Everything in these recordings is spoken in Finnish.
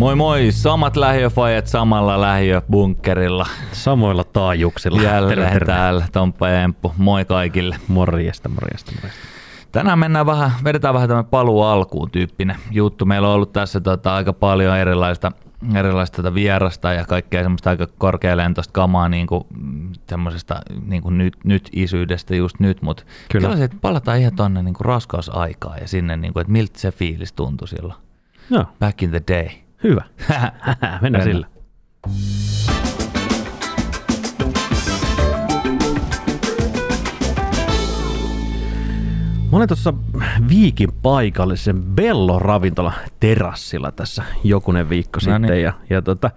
Moi moi, samat lähiöfajat samalla lähiöbunkkerilla. Samoilla taajuuksilla. Jälleen terve, terve. täällä, Tomppa ja Emppu. Moi kaikille. Morjesta, morjesta, morjesta. Tänään mennään vähän, vedetään vähän tämmöinen paluu alkuun tyyppinen juttu. Meillä on ollut tässä tota, aika paljon erilaista, erilaista tota vierasta ja kaikkea semmoista aika korkealentoista kamaa niin kuin, semmoisesta niin kuin nyt, nyt isyydestä just nyt, mutta kyllä se, että palataan ihan tonne niin kuin raskausaikaa ja sinne, niin kuin, että miltä se fiilis tuntui silloin. No. Back in the day. Hyvä. Mennään sillä. Mä olin tuossa Viikin paikallisen Bellon ravintola terassilla tässä jokunen viikko no sitten. Niin. Ja, ja tota,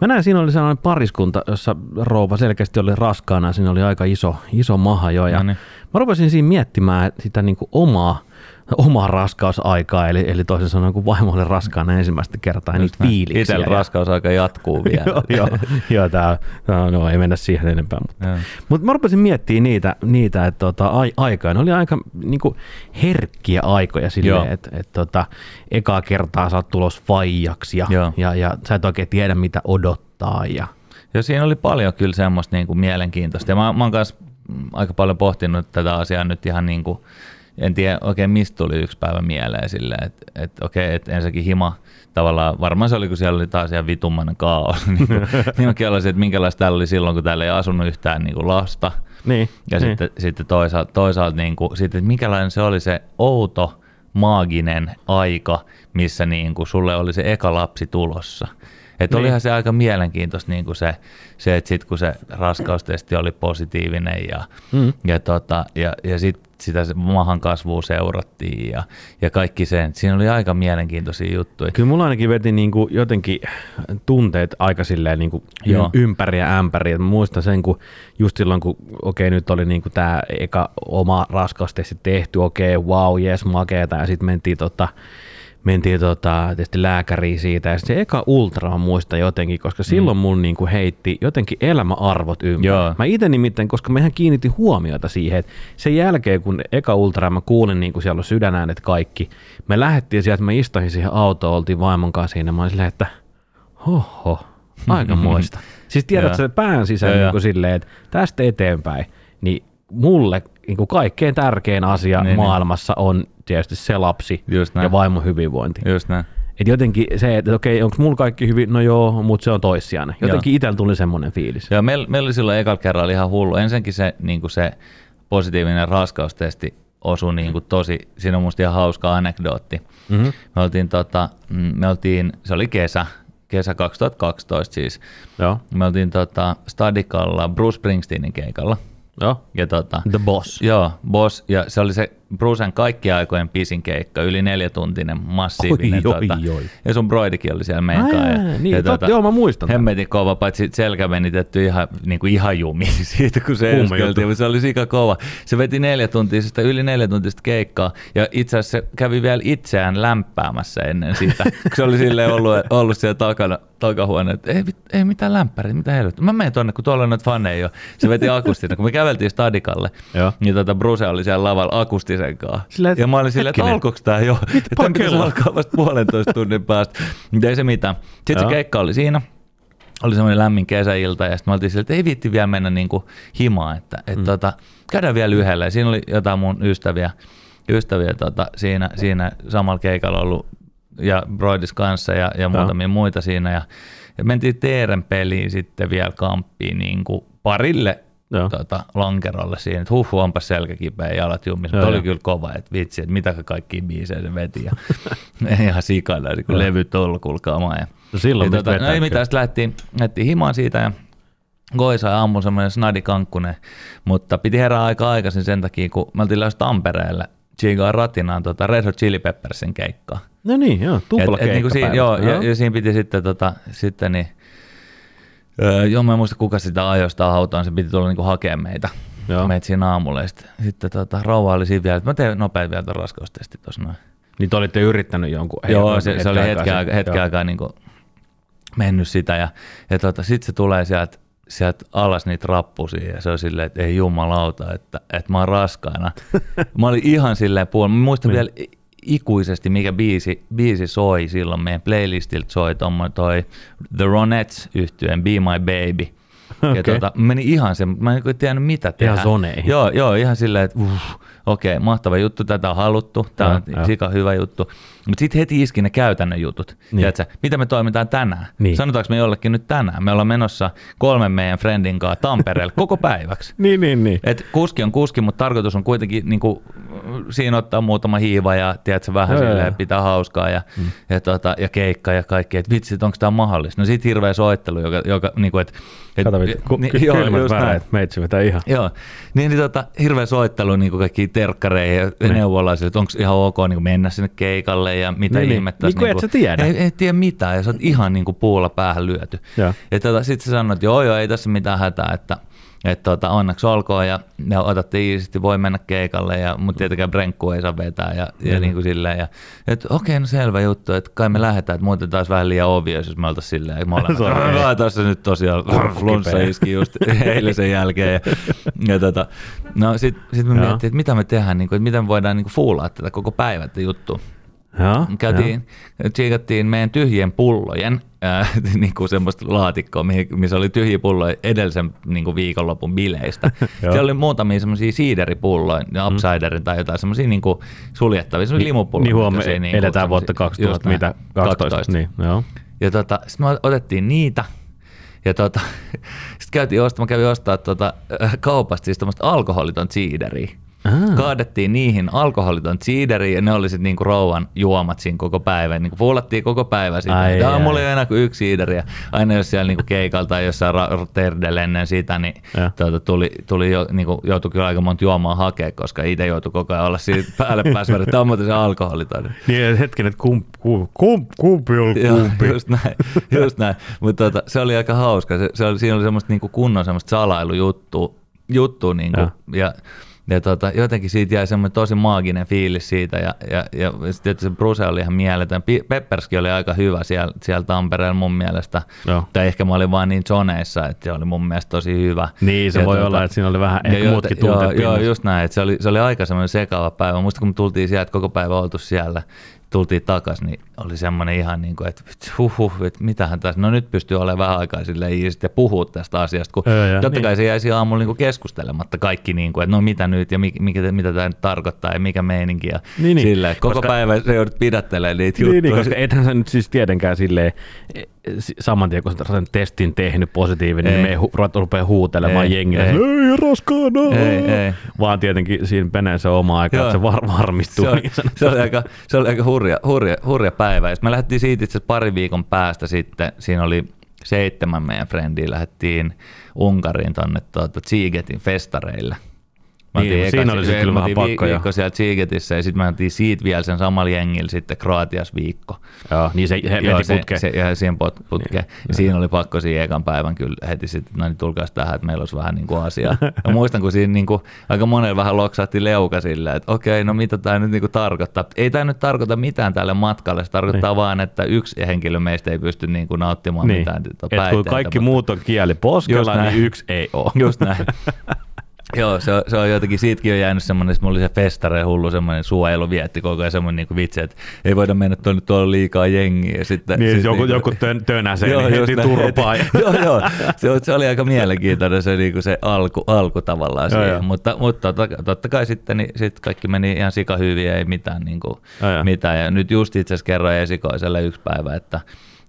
mä näin, siinä oli sellainen pariskunta, jossa rouva selkeästi oli raskaana ja siinä oli aika iso, iso maha jo. Ja no niin. Mä rupesin siinä miettimään sitä niin kuin omaa omaa raskausaikaa, eli, eli toisin sanoen kun vaimo oli raskaana ensimmäistä kertaa, niin niitä fiiliksiä. Itsellä raskausaika jatkuu vielä. joo, joo, joo tää, no, no, ei mennä siihen enempää. Mutta, mutta mä rupesin miettimään niitä, niitä että tota, ai, aikaa. Ne oli aika niin kuin herkkiä aikoja silleen, että et, tota, ekaa kertaa sä oot tulos faijaksi ja, ja, ja sä et oikein tiedä mitä odottaa. Ja, ja siinä oli paljon kyllä semmoista niin kuin mielenkiintoista. Ja mä, mä oon kanssa aika paljon pohtinut tätä asiaa nyt ihan niin kuin en tiedä oikein mistä tuli yksi päivä mieleen silleen, että et, okei, että ensinnäkin hima tavallaan, varmaan se oli kun siellä oli taas ihan vitummainen kaos, niin, kuin, niin mäkin olisin, että minkälaista täällä oli silloin, kun täällä ei asunut yhtään niin kuin lasta. Niin, ja niin. sitten, sitten toisaalta, toisaalta niin kuin, sitten, että minkälainen se oli se outo, maaginen aika, missä niin kuin sulle oli se eka lapsi tulossa. Että niin. olihan se aika mielenkiintoista niin kuin se, se, että sitten kun se raskaustesti oli positiivinen ja, mm. ja, tota, ja, ja sitten sitä mahan kasvua seurattiin ja, ja kaikki sen. Siinä oli aika mielenkiintoisia juttuja. Kyllä mulla ainakin veti niin kuin jotenkin tunteet aika silleen niin kuin ympäri ja ämpäri. Mä muistan sen, kun just silloin, kun okei, okay, nyt oli niin kuin tämä eka oma raskaustesti tehty, okei, okay, wow, yes, makeeta, ja sitten mentiin tota, mentiin tota, tietysti lääkäriin siitä ja se eka ultra on muista jotenkin, koska silloin mm. mun niinku heitti jotenkin elämäarvot ympäri. Joo. Mä itse nimittäin, koska mehän kiinnitin huomiota siihen, että sen jälkeen kun eka ultra mä kuulin niinku siellä on sydänäänet kaikki, me lähdettiin sieltä, mä istuin siihen autoon, oltiin vaimon kanssa siinä, mä olin silleen, että hoho, aika muista. siis tiedät se pään sisään niin silleen, että tästä eteenpäin, niin mulle niin kuin kaikkein tärkein asia niin, niin. maailmassa niin. on tietysti se lapsi ja vaimon hyvinvointi. Just näin. Et jotenkin se, että okei, onko mulla kaikki hyvin, no joo, mutta se on toissijainen. Jotenkin itsellä tuli semmoinen fiilis. Joo, meillä, meillä oli silloin ekalla kerralla ihan hullu. Ensinnäkin se, niin kuin se positiivinen raskaustesti osui niin kuin tosi, siinä on musta ihan hauska anekdootti. Mm-hmm. Me oltiin, tota, mm, me oltiin, se oli kesä, kesä 2012 siis. Joo. Me oltiin tota, Stadikalla Bruce Springsteenin keikalla. Joo. Ja tota, The Boss. Joo, Boss. Ja se oli se Brucen kaikkien aikojen pisin keikka, yli neljätuntinen, massiivinen. Oi, tota, oi, oi. Ja sun broidikin oli siellä meidän kanssa. Ja, niin, ja, tota, joo, mä muistan. Hemmetin kova, paitsi selkä venitetty ihan, niin kuin ihan jumiin siitä, kun se eskeltiin, se oli sika kova. Se veti neljätuntisesta, yli neljätuntista keikkaa, ja itse asiassa se kävi vielä itseään lämpäämässä ennen sitä, kun se oli silleen ollut, ollut siellä takana, takahuone, että ei, ei mitään lämpäriä, mitä helvettiä. Mä menen tonne, kun tuolla on noita faneja jo. Se veti akustista. Kun me käveltiin stadikalle, niin tota Bruce oli siellä lavalla akustisen kanssa. Sillä, ja mä olin silleen, että alkoiko tää jo? Että pitäisi alkaa vasta puolentoista tunnin päästä. Mutta ei se mitään. Sitten Joo. se keikka oli siinä oli semmoinen lämmin kesäilta ja sitten me oltiin silleen, että ei viitti vielä mennä niinku himaan, että et mm. tota, käydään vielä yhdellä. Ja siinä oli jotain mun ystäviä, ystäviä tota, siinä, siinä samalla keikalla ollut ja Broidis kanssa ja, ja muutamia muita siinä. Ja, ja mentiin Teeren peliin sitten vielä kamppiin niin kuin parille tota, lonkerolle siinä, että huh, onpa selkä kipeä ja jalat jumissa. Mutta oli kyllä kova, että vitsi, että mitä kaikki biisejä se veti. Ja ihan sikana, niin kun levy tolkulkaamaan. Ja, no silloin ja, tota, no ei mitään, sitten lähdettiin, lähdettiin himaan siitä ja Goisa ja ammu semmoinen snadikankkunen, mutta piti herää aika aikaisin sen takia, kun me oltiin lähes Tampereelle Chigaan Ratinaan tota Red Hot Chili Peppersin keikkaa. No niin, joo, tupla et, et, niin siinä, joo, ja, ja, siinä piti sitten, tota, sitten niin, öö, joo, mä en muista kuka sitä ajoista hautaan, se piti tulla niin hakemaan meitä. Joo. Meitä siinä aamulla. Sitten, sitten tota, rouva oli siinä vielä, että mä teen nopeasti vielä tuon raskaustesti tuossa noin. Niin te olitte yrittänyt jonkun Joo, se, se oli hetken aikaa, hetken aikaa niin kuin mennyt sitä ja, ja tota, sitten se tulee sieltä sieltä alas niitä rappusia ja se on silleen, että ei jumalauta, että, että mä oon raskaana. mä olin ihan silleen puolella. Mä muistan niin. vielä ikuisesti, mikä biisi, biisi soi silloin meidän playlistiltä soi toi The Ronettes yhtyeen Be My Baby. Okay. Ja tota, meni ihan se, mä en tiennyt mitä tehdä. Ihan soneihin. Joo, joo ihan silleen, että uh, okei, okay, mahtava juttu, tätä on haluttu, tämä on ja, sika hyvä juttu. Mutta sitten heti iski ne käytännön jutut. Niin. Tiedätkö, mitä me toimitaan tänään? Niin. Sanotaanko me jollekin nyt tänään? Me ollaan menossa kolmen meidän friendin kanssa Tampereelle koko päiväksi. niin, niin, niin. Et kuski on kuski, mutta tarkoitus on kuitenkin niin kuin, siinä ottaa muutama hiiva ja tiedätkö, vähän joo, silleen, joo. pitää hauskaa ja, mm. ja, tota, ja keikka ja kaikki. Että vitsi, onko tämä mahdollista? No sitten hirveä soittelu, joka, joka niin kuin, että et, Kato, ku, niin, ky- joo, kylmät väreet, meitsi vetää ihan. Joo, niin, niin tota, hirveä soittelu niin kaikki terkkareihin ja niin. neuvolaisille, että onko ihan ok niin mennä sinne keikalle ja mitä niin, ihmettä. Niin, niin, niin et tiedä. Ei, ei tiedä mitään ja sä oot ihan niin kuin puulla päähän lyöty. Ja, ja tota, sitten sä sanoit, että joo joo, ei tässä mitään hätää, että että tota, onneksi olkoon ja, ja otatte iisisti, voi mennä keikalle, ja, mutta tietenkään brenkku ei saa vetää ja, ja mm. niin kuin silleen. Ja, että okei, okay, no selvä juttu, että kai me lähdetään, että muuten taas vähän liian obvious, jos me oltaisiin silleen, me ollaan tässä nyt tosiaan flunssa iski just eilisen jälkeen. Ja, ja tota, no sitten sit me miettii, että mitä me tehdään, niin kuin, että miten me voidaan niin kuin fuulaa tätä koko päivä juttua. Ja, Käytiin, tsiikattiin meidän tyhjien pullojen äh, niin kuin semmoista laatikkoa, missä oli tyhjiä pulloja edellisen niin kuin viikonlopun bileistä. Siellä oli muutamia semmoisia siideripulloja, mm. upsiderin tai jotain semmoisia niin kuin suljettavia, semmoisia limupulloja. Niin huomioon, niin eletään vuotta 2000, mitä 12. 12. Niin, joo. Ja tota, sitten me otettiin niitä, ja tota, sitten käytiin ostamaan, kävin ostaa tota, kaupasta siis alkoholiton siideriä. Aha. Kaadettiin niihin alkoholiton siideriin ja ne oli sitten niinku rouvan juomat siinä koko päivän. Niinku fuulattiin koko päivä sitä. Ai, Tämä mulla ei enää kuin yksi siideri. Ja aina jos siellä niinku keikalta tai jossain terdellä ennen sitä, niin tuota, tuli, tuli jo, niinku, joutui kyllä aika monta juomaa hakea, koska itse joutui koko ajan olla siinä päälle päässä että tämä on se alkoholiton. Niin, hetken, että kump, kump, kump, kumpi on kumpi. Joo, just näin. Just näin. Mutta tuota, se oli aika hauska. Se, se oli, siinä oli semmoista niinku kunnon semmoista salailujuttua. Juttu, niinku, ja, ja ja tota, jotenkin siitä jäi semmoinen tosi maaginen fiilis siitä ja, ja, ja sitten se Bruce oli ihan mieletön. Pepperski oli aika hyvä siellä, siellä Tampereella mun mielestä. Joo. Tai ehkä mä olin vaan niin zoneissa, että se oli mun mielestä tosi hyvä. Niin, se ja voi tuota, olla, että siinä oli vähän ehkä muutkin tunteet joo, joo, just näin. Että se, oli, se oli aika semmoinen sekava päivä. Muista kun me tultiin sieltä koko päivä oltu siellä tultiin takaisin, niin oli semmoinen ihan niin kuin, että huh, huh, että mitähän tässä, no nyt pystyy olemaan vähän aikaa silleen ja puhua tästä asiasta, kun öö, totta niin. kai se jäisi aamulla niin keskustelematta kaikki, niin kuin, että no mitä nyt ja mikä, mikä, mitä tämä nyt tarkoittaa ja mikä meininki ja niin, niin. silleen, koko koska, päivä se joudut pidättelemään niitä niin, juttuja. Niin, koska ethän sä nyt siis tietenkään silleen, saman tien kun sen testin tehnyt positiivinen, niin ei. niin me ei rupea huutelemaan ei, jengille, ei, ei raskaana, ei, ei. vaan tietenkin siinä menee se oma aika, Joo. että se var, varmistuu. Se, niin se, oli aika, se oli aika hurja, hurja, hurja päivä. Ja me lähdettiin siitä itse pari viikon päästä sitten, siinä oli seitsemän meidän frendiä, lähdettiin Unkariin tuonne tuota, festareille – Mä niin, siinä oli sitten kyllä vähän pakko. Viikko siellä Tsiiketissä ja sitten mä otin siitä vielä sen samalla jengillä sitten Kroatias viikko. Joo, niin se he, Joo, se, putke. Se, ja siihen putkeen. Niin, ja siinä oli pakko siinä ekan päivän kyllä heti sitten, no niin tulkaas tähän, että meillä olisi vähän niin kuin asiaa. Ja muistan, kun siinä niin kuin, aika monella vähän loksahti leuka silleen, että okei, no mitä tämä nyt niin kuin tarkoittaa. Ei tämä nyt tarkoita mitään tälle matkalle, se tarkoittaa niin. vaan, että yksi henkilö meistä ei pysty niin kuin nauttimaan niin. mitään Et kun kaikki mutta... muut on kieli poskella, niin yksi ei ole. Just näin. Joo, se on, se on jotenkin, siitäkin on jäänyt semmoinen, että mulla oli se festare hullu semmoinen suojelu vietti koko ajan semmoinen niin vitsi, että ei voida mennä tuonne tuolla liikaa jengiä. Ja sitten, niin, siis joku, niin, joku tön, tönäsee, joo, niin heti turpaa. joo, joo, se, se, oli aika mielenkiintoinen se, niin kuin se alku, alku tavallaan joo, siihen, mutta, mutta totta, totta kai sitten niin, sit kaikki meni ihan sikahyviä, ei mitään, niin kuin, joo, mitään. Ja nyt just itse asiassa kerroin esikoiselle yksi päivä, että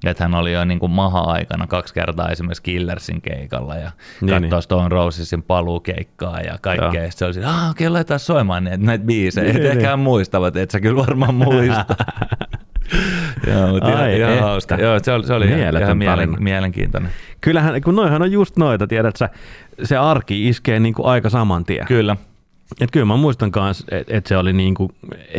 että hän oli jo niin kuin maha-aikana kaksi kertaa esimerkiksi Killersin keikalla ja niin, katsoi niin. Stone Rosesin paluukeikkaa ja kaikkea. Ja. se oli ah okei, okay, laitetaan soimaan näitä, näitä biisejä. Niin, ehkä niin. muistavat, että sä kyllä varmaan muista. Joo, mutta Ai, ihan, ihan hauska. Joo, se oli, se oli ihan, ihan mielen, mielenkiintoinen. Kyllähän, kun noihan on just noita, tiedät sä, se arki iskee niin kuin aika saman tien. Kyllä. Et kyllä mä muistan myös, että et se oli niinku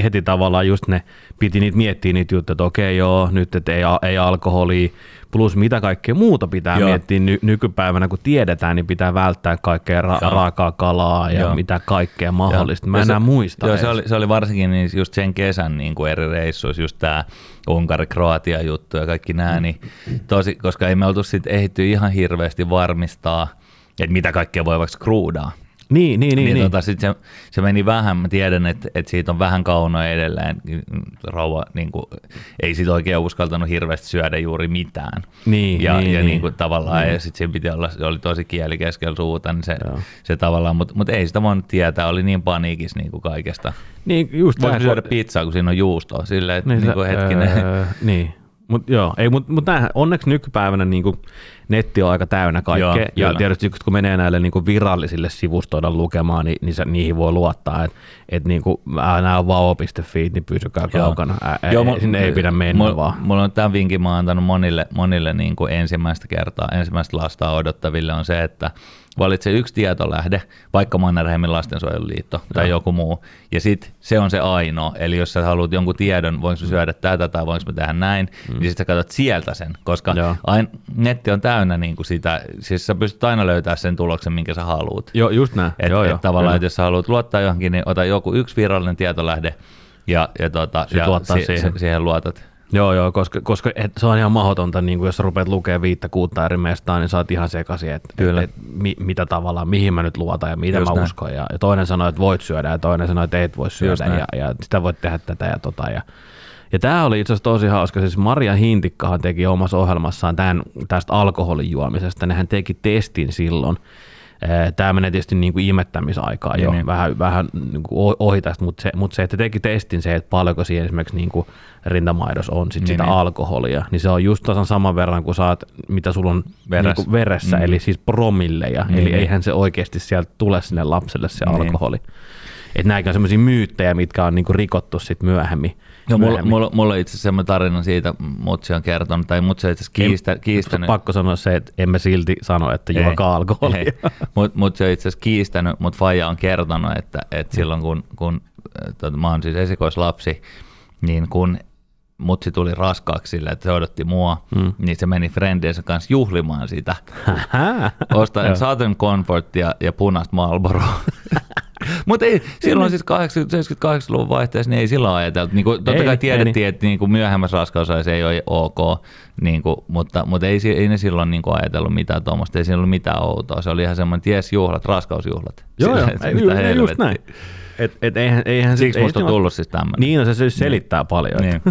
heti tavallaan just ne, piti niitä miettiä niitä juttuja, että okei joo, nyt et ei, ei alkoholia, plus mitä kaikkea muuta pitää joo. miettiä ny, nykypäivänä, kun tiedetään, niin pitää välttää kaikkea ra- raakaa kalaa ja joo. mitä kaikkea mahdollista. Mä en enää muista. Joo, se oli, se oli varsinkin niin just sen kesän niin kuin eri reissuissa, just tämä Unkari-Kroatia juttu ja kaikki nämä, niin tosi, koska ei me oltu sitten ehditty ihan hirveästi varmistaa, että mitä kaikkea voi vaikka kruudaa. Niin, niin, niin. niin. Tota, sit se, se, meni vähän, mä tiedän, että, että siitä on vähän kaunoa edelleen. Rouva niin kuin, ei siitä oikein uskaltanut hirveästi syödä juuri mitään. Niin, ja, niin, ja niin. niin kuin, tavallaan, niin. ja sitten siinä piti olla, se oli tosi kieli keskellä suuta, niin se, se tavallaan, mutta mut ei sitä voinut tietää, oli niin paniikissa niin kuin kaikesta. Niin, just Voisi syödä pizzaa, kun siinä on juustoa, silleen, että niin, niin kuin hetkinen. Öö, niin, mutta joo, ei, mut, mut näähän, onneksi nykypäivänä niin kuin, netti on aika täynnä kaikkea. Joo, ja kyllä. tietysti kun menee näille niin kuin virallisille sivustoille lukemaan, niin, niin se, niihin voi luottaa, että et, niin kuin, nämä on vao.fi, niin pysykää joo. kaukana. Ää, joo, ei, sinne ei pidä mennä mulla, vaan. Mulla on tämän vinkin, mä oon antanut monille, monille niin kuin ensimmäistä kertaa, ensimmäistä lastaa odottaville on se, että valitse yksi tietolähde, vaikka Mannerheimin lastensuojeluliitto tai Joo. joku muu, ja sitten se on se ainoa. Eli jos sä haluat jonkun tiedon, voinko syödä tätä tai voinko mä tehdä näin, mm. niin sitten sä katsot sieltä sen, koska ain, netti on täynnä niin kuin sitä, siis sä pystyt aina löytämään sen tuloksen, minkä sä haluat. Joo, just näin. Et, joo, et joo, tavallaan, että jos sä haluat luottaa johonkin, niin ota joku yksi virallinen tietolähde, ja, ja, tota, ja si- siihen. siihen luotat. Joo, joo, koska, koska et, se on ihan mahdotonta, niin kuin jos rupeat lukemaan viittä kuutta eri mestaa, niin sä oot ihan sekaisin, että et, et, mi, mitä tavallaan, mihin mä nyt luotan ja mitä Just mä näin. uskon. Ja, ja toinen sanoo, että voit syödä ja toinen sanoo, että et voi syödä ja, ja, sitä voit tehdä tätä ja tota. Ja, ja tämä oli itse asiassa tosi hauska. Siis Maria Hintikkahan teki omassa ohjelmassaan tämän, tästä alkoholin juomisesta. Nehän teki testin silloin. Tämä menee tietysti niin kuin imettämisaikaa jo niin. vähän, vähän niin kuin ohi tästä, mutta se, mutta se, että teki testin se, että paljonko siihen esimerkiksi niin kuin rintamaidos on sit niin, sitä niin. alkoholia, niin se on just tasan saman verran kuin saat, mitä sulla on Veres. niin kuin veressä, mm. eli siis promilleja, niin, eli niin. eihän se oikeasti sieltä tule sinne lapselle se niin. alkoholi. Että nämäkin on semmoisia myyttejä, mitkä on niin kuin rikottu sitten myöhemmin. Joo, mulla, mulla, mulla itse asiassa semmoinen tarina siitä, Mutsi on kertonut, tai Mutsi on itse asiassa kiistä, kiistänyt. Pakko sanoa se, että emme silti sano, että juokaa alkoholia. Mutta mut se on itse asiassa kiistänyt, mutta Faija on kertonut, että, että silloin kun, kun tota, mä oon siis esikoislapsi, niin kun mutsi tuli raskaaksi sillä, että se odotti mua, mm. niin se meni friendiensä kanssa juhlimaan sitä. Ostaen Southern Comfortia ja punaista Marlboroa. Mutta ei, silloin siis 78-luvun vaihteessa niin ei silloin ajateltu. Niin kuin, totta ei, kai tiedettiin, ei, että niin kuin myöhemmässä raskausajassa ei ole ok, niin kuin, mutta, mutta ei, ei ne silloin niin kuin ajatellut mitään tuommoista, ei siinä ollut mitään outoa. Se oli ihan semmoinen ties juhlat, raskausjuhlat. Joo, Sillä, joo, ei, just näin. Et, et eihän, eihän Siksi musta on tullut siis tämmöinen. Niin, no se, se selittää niin. paljon. Niin.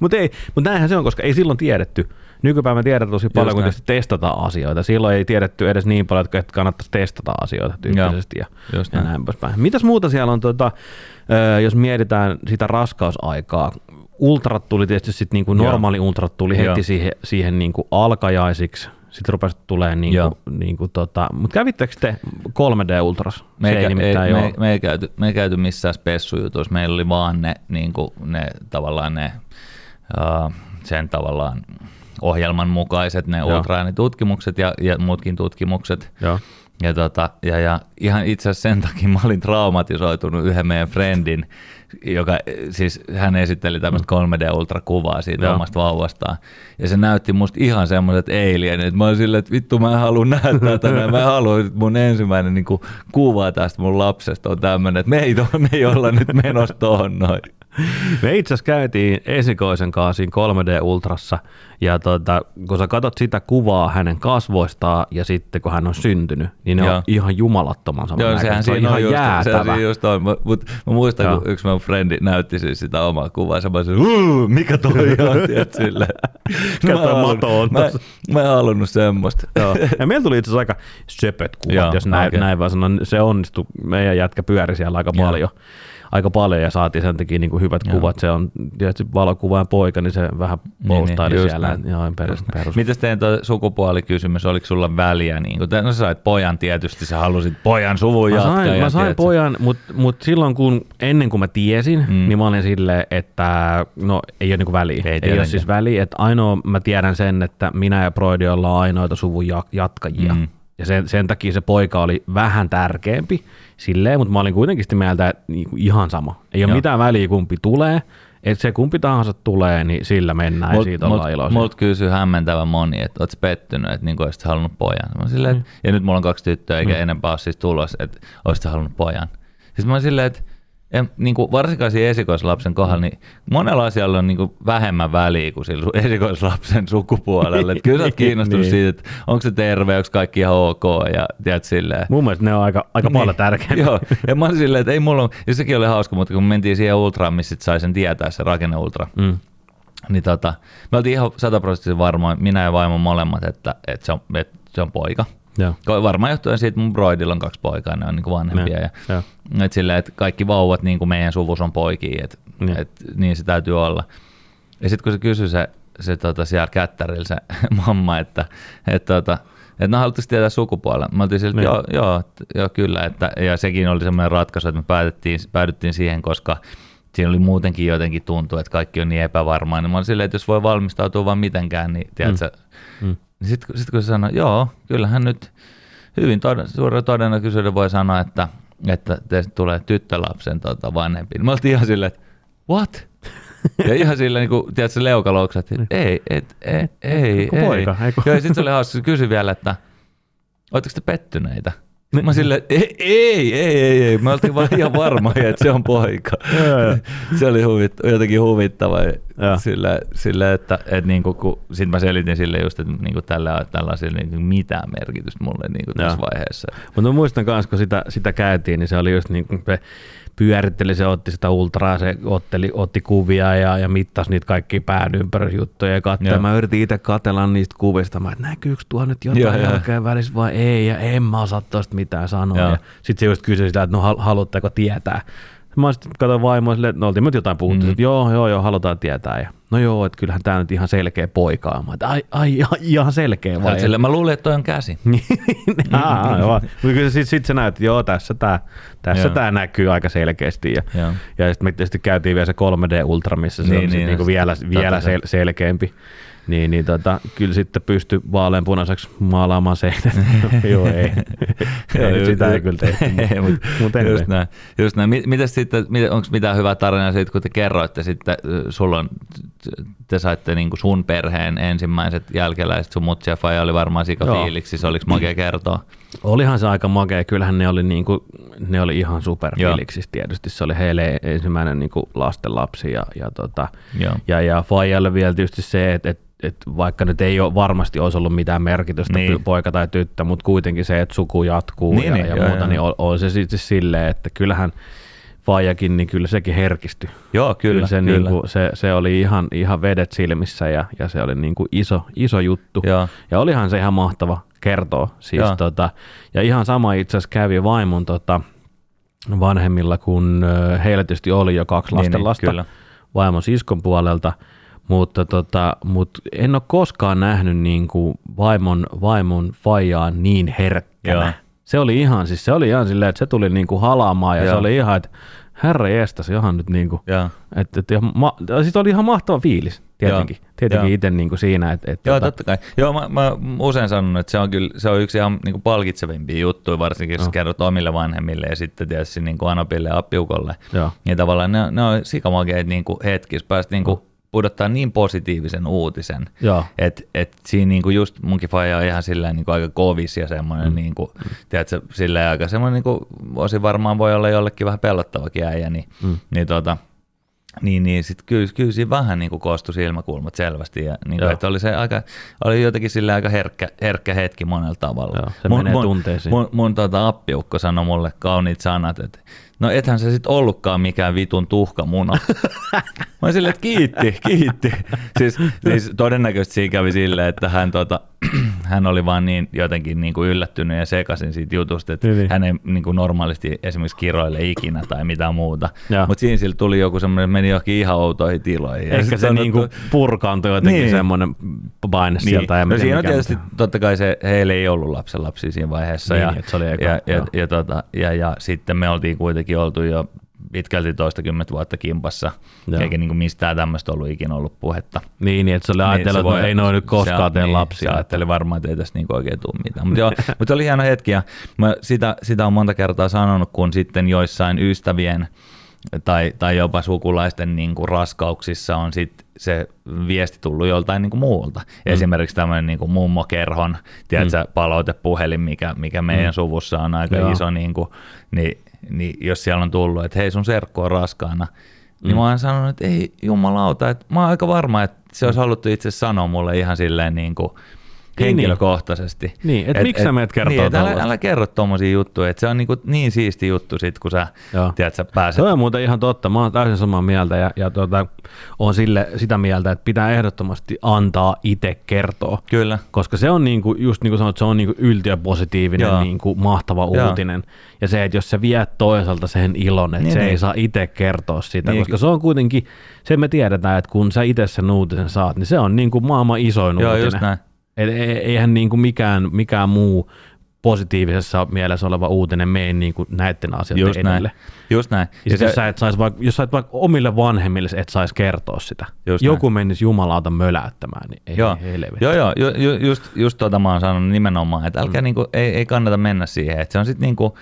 mutta mut näinhän se on, koska ei silloin tiedetty. Nykypäivänä tiedetään tosi paljon, kun tietysti testataan asioita. Silloin ei tiedetty edes niin paljon, että kannattaisi testata asioita tyyppisesti ja, ja näin poispäin. Mitäs muuta siellä on, tuota, jos mietitään sitä raskausaikaa? Ultrat tuli tietysti sitten niin kuin normaali ultrat tuli heti Joo. siihen, siihen niin kuin alkajaisiksi sitten rupesi tulee niin kuin, niin kuin tota, mutta kävittekö te 3D Ultras? Me ei, ei, ei, me, me, ei käyty, me ei käyty missään spessujutuissa, meillä oli vaan ne, niin kuin, ne tavallaan ne, uh, sen tavallaan ohjelman mukaiset ne ultraäänitutkimukset ja, ja muutkin tutkimukset. Joo. Ja, tota, ja, ja ihan itse asiassa sen takia mä olin traumatisoitunut yhden meidän friendin, joka siis hän esitteli tämmöistä 3D-ultrakuvaa siitä Joo. omasta vauvastaan. Ja se näytti musta ihan semmoiset alien, että mä olin silleen, että vittu mä en halua nähdä tätä, mä en halua, että mun ensimmäinen niin kuin, kuva tästä mun lapsesta on tämmöinen, että me ei, me ei olla nyt menossa tuohon noin. Me itse asiassa käytiin esikoisen kanssa 3D-ultrassa ja tota, kun sä katsot sitä kuvaa hänen kasvoistaan ja sitten kun hän on syntynyt, niin ne Joo. on ihan jumalattoman saman Joo, sehän se on ihan just, jäätävä. Sehän just on. Mutta mä muistan, Joo. kun yksi mun frendi näytti siis sitä omaa kuvaa, se mä mikä toi on, tiedät silleen. Kato mato on mä, mä en halunnut semmoista. Joo. Ja meillä tuli itse asiassa aika söpöt kuvat, Joo, jos näin, okay. näin vaan sanon. Se onnistui. Meidän jätkä pyöri siellä aika Joo. paljon aika paljon ja saatiin sen takia niin kuin hyvät Joo. kuvat. Se on tietysti valokuvaajan poika, niin se vähän postaili niin, niin, siellä. Joo, perus, perus. Mitäs teidän sukupuolikysymys, oliko sulla väliä? Niin kuin, no sä sait pojan tietysti, sä halusit pojan suvun mä jatkaa. Sain, mä sain tiedätkö? pojan, mutta mut silloin kun, ennen kuin mä tiesin, mm. niin mä olin silleen, että no ei ole niin kuin väliä. Ei, ei ole siis väliä, että ainoa mä tiedän sen, että minä ja Broidi ollaan ainoita suvun jatkajia. Mm. Ja sen, sen takia se poika oli vähän tärkeämpi silleen, mutta mä olin kuitenkin sitä mieltä, että niinku ihan sama. Ei ole Joo. mitään väliä kumpi tulee, että se kumpi tahansa tulee, niin sillä mennään mut, ja siitä ollaan iloisia. Multa kysyy hämmentävä moni, että ootko pettynyt, että niin olisit halunnut pojan. Mä silleen, mm. että, ja nyt mulla on kaksi tyttöä eikä mm. enempää ole siis tulos, että olisit halunnut pojan. Siis mä silleen, että ja niin kuin varsinkaan siinä esikoislapsen kohdalla, niin monella asialla on niin kuin vähemmän väliä kuin sillä esikoislapsen sukupuolella. Että kyllä sä oot kiinnostunut niin. siitä, että onko se terve, onko kaikki ihan ok ja tiedät silleen. Mun mielestä ne on aika, aika niin. paljon tärkeää. Joo, ja mä olin silleen, että ei mulla ja sekin oli hauska, mutta kun me mentiin siihen ultraan, missä sai sen tietää, se rakenneultra, mm. niin tota, me oltiin ihan sataprosenttisesti varmoin, minä ja vaimo molemmat, että, että, se, on, että se on poika. Joo. Varmaan johtuen siitä, että mun broidilla on kaksi poikaa, ne on niin kuin vanhempia. Ja, ja, et sillä, että kaikki vauvat niin kuin meidän suvus on poikia, että ja. et, niin se täytyy olla. Ja sitten kun se kysyi se, se tota, siellä kättärillä se mamma, että, että, tota, että no haluttaisiin tietää sukupuolella. Mä oltiin että niin. joo, joo, joo, kyllä. Että, ja sekin oli semmoinen ratkaisu, että me päädyttiin, päädyttiin siihen, koska siinä oli muutenkin jotenkin tuntuu, että kaikki on niin epävarmaa. Niin mä olin silleen, että jos voi valmistautua vaan mitenkään, niin tiedätkö, mm. Mm. Niin sitten sit kun se sanoi, joo, kyllähän nyt hyvin toden, suurella todennäköisyydellä voi sanoa, että, että teistä tulee tyttölapsen tota, vanhempi. Me oltiin ihan silleen, että what? Ja ihan silleen, niin kuin, tiedätkö, leukaloukset, että ei, et, et, ei, ei. Poika, ei. Ja sitten se oli hauska, kysyi vielä, että oletteko te pettyneitä? Mä silleen, ei, ei, ei, ei, ei. Mä oltiin vaan ihan varma, että se on poika. se oli huvit, jotenkin huvittava sille, sille että, että niin kuin, kun, sit mä selitin sille just, että niin kuin tällä, tällä asialla niin mitään merkitystä mulle niin kuin tässä vaiheessa. Mutta muistan myös, kun sitä, sitä käytiin, niin se oli just niin kuin se pyöritteli, se otti sitä ultraa, se otteli, otti kuvia ja, ja mittasi niitä kaikki päädympärysjuttuja ja katsoi. Mä yritin itse katsella niistä kuvista, mä, että näkyykö tuo nyt jotain jälkeen välissä vai ei, ja en mä osaa tuosta mitään sanoa. Sitten se just kysyi sitä, että no haluatteko tietää. Mä sitten katsoin vaimoa silleen, että no oltiin jotain puhuttu, mm. että joo, joo, joo, halutaan tietää. Ja, no joo, että kyllähän tämä nyt ihan selkeä poika on. Että ai, ai, ihan selkeä vai? Sille, mä luulin, että toi on käsi. Mutta kyllä sitten sit sä näet, että joo, tässä tämä tässä tää näkyy aika selkeästi. Ja, ja. ja sitten me tietysti käytiin vielä se 3D Ultra, missä se niin, on niin, niin, vielä, vielä sel- selkeämpi niin, niin tota, kyllä sitten pysty vaaleanpunaiseksi maalaamaan seinät. Joo, ei. ei sitä ei kyllä tehty. Ei, mutta mut just näin. Just näin. Mitäs sitten, onko mitään hyvää tarinaa siitä, kun te kerroitte sitten, sulla on, te saitte niin kuin sun perheen ensimmäiset jälkeläiset, sun mutsi ja faija oli varmaan sika fiiliksi, se oliko makea kertoa? Olihan se aika makea, kyllähän ne oli, niin kuin, ne oli ihan super fiiliksissä tietysti, se oli heille ensimmäinen niin kuin lasten lapsi ja, ja, tota, ja, ja faijalle vielä tietysti se, että, että että vaikka nyt ei ole varmasti olisi ollut mitään merkitystä niin. poika tai tyttö, mutta kuitenkin se, että suku jatkuu niin, ja, niin, ja joo, muuta, joo. niin on, on se sitten silleen, että kyllähän Fajakin, niin kyllä sekin herkistyi. Joo, kyllä. kyllä, se, kyllä. Niin kuin, se, se, oli ihan, ihan vedet silmissä ja, ja se oli niin kuin iso, iso juttu. Joo. Ja olihan se ihan mahtava kertoa. Siis tota, ja ihan sama itse asiassa kävi vaimon tota, vanhemmilla, kun heillä tietysti oli jo kaksi lasten niin, niin lasta niin, vaimon siskon puolelta – mutta, tota, mutta en ole koskaan nähnyt niin kuin vaimon, vaimon faijaa niin herkkänä. Joo. Se oli ihan, siis se oli ihan silleen, että se tuli niin kuin halaamaan ja Joo. se oli ihan, että herra jestas, johan nyt niin kuin, että, että ma, siis oli ihan mahtava fiilis tietenkin. Joo. Tietenkin itse niin kuin siinä. Että, että Joo, tota... totta kai. Joo, mä, mä usein sanon, että se on kyllä se on yksi ihan niin kuin palkitsevimpia juttuja, varsinkin jos no. kerrot omille vanhemmille ja sitten tietysti niin kuin Anopille ja Appiukolle. Joo. Niin tavallaan ne, ne on sikamakeet niin hetkissä päästä niin kuin, pudottaa niin positiivisen uutisen, että et siinä niinku just munkin faija on ihan silleen niinku aika kovis ja semmoinen, mm. niinku, tiedätkö, silleen aika semmoinen, niinku, osin varmaan voi olla jollekin vähän pelottavakin äijä, niin, mm. niin tota, niin, niin sitten kyllä, kyllä siinä vähän niin koostui silmäkulmat selvästi. Ja, niin kuin, että oli, se aika, oli jotenkin sillä aika herkkä, herkkä hetki monella tavalla. Joo, se mun, menee mun, tunteisiin. Mun, mun tuota, appiukko sanoi mulle kauniit sanat, että no ethän se sitten ollutkaan mikään vitun tuhkamuna. Mä silleen, että kiitti, kiitti. Siis, siis todennäköisesti siinä kävi silleen, että hän, tota, hän oli vaan niin jotenkin niin kuin yllättynyt ja sekaisin siitä jutusta, että niin. hän ei niin kuin normaalisti esimerkiksi kiroile ikinä tai mitään muuta. Mutta siinä sillä tuli joku semmoinen, meni johonkin ihan outoihin tiloihin. Ehkä se niin kuin purkaantui jotenkin niin. semmoinen paine niin. sieltä. Ja no siinä on tietysti, mitään. totta kai se, heillä ei ollut lapsen lapsia siinä vaiheessa. Niin, ja, se oli eka, ja, ja, ja, tota, ja, ja, sitten me oltiin kuitenkin oltu jo pitkälti toistakymmentä vuotta kimpassa, Joo. eikä niin kuin mistään tämmöistä ollut ikinä ollut puhetta. Niin, niin että se oli ajatellut, niin, että ei noin nyt koskaan tee niin, lapsia. Se ajatteli varmaan, että ei tässä niin oikein tule mitään. Mutta, mutta oli hieno hetki ja mä sitä, sitä on monta kertaa sanonut, kun sitten joissain ystävien tai, tai jopa sukulaisten niin kuin raskauksissa on sit se viesti tullut joltain niin kuin muulta. Mm. Esimerkiksi tämmöinen niin kuin mummokerhon tiedätkö, mm. palautepuhelin, mikä, mikä meidän mm. suvussa on aika Joo. iso, niin, kuin, niin niin jos siellä on tullut, että hei sun serkku on raskaana, niin mm. mä oon sanonut, että ei jumalauta, että mä oon aika varma, että se olisi haluttu itse sanoa mulle ihan silleen niin kuin – niin, niin. henkilökohtaisesti. Niin, että et, miksi sä meet kertoa niin, älä, älä kerro tommosia juttuja, että se on niin, kuin niin siisti juttu sit, kun sä, tiedät, sä pääset. Se on muuten ihan totta, mä oon täysin samaa mieltä ja, ja tuota, on sille sitä mieltä, että pitää ehdottomasti antaa itse kertoa. Kyllä. Koska se on niin kuin, just niin kuin sanoit, se on niin kuin yltiöpositiivinen, niin kuin mahtava Joo. uutinen. Ja se, että jos sä viet toisaalta sen ilon, että niin, se niin. ei saa itse kertoa sitä, niin. koska se on kuitenkin, se me tiedetään, että kun sä itse sen uutisen saat, niin se on niin kuin maailman isoin Joo, uutinen. Just näin. Et e, eihän niin kuin mikään, mikään muu positiivisessa mielessä oleva uutinen mene niin kuin näiden asioiden Just edelle. Näin. Just näin. Ja, ja se, jos, sä et sais vaikka, jos sä et vaikka omille vanhemmille et saisi kertoa sitä, just joku näin. menisi jumalauta möläyttämään, niin ei joo. helvetti. Joo, joo, ju, just, just tuota mä oon sanonut nimenomaan, että älkää mm. niinku, ei, ei kannata mennä siihen, että se on sitten niinku,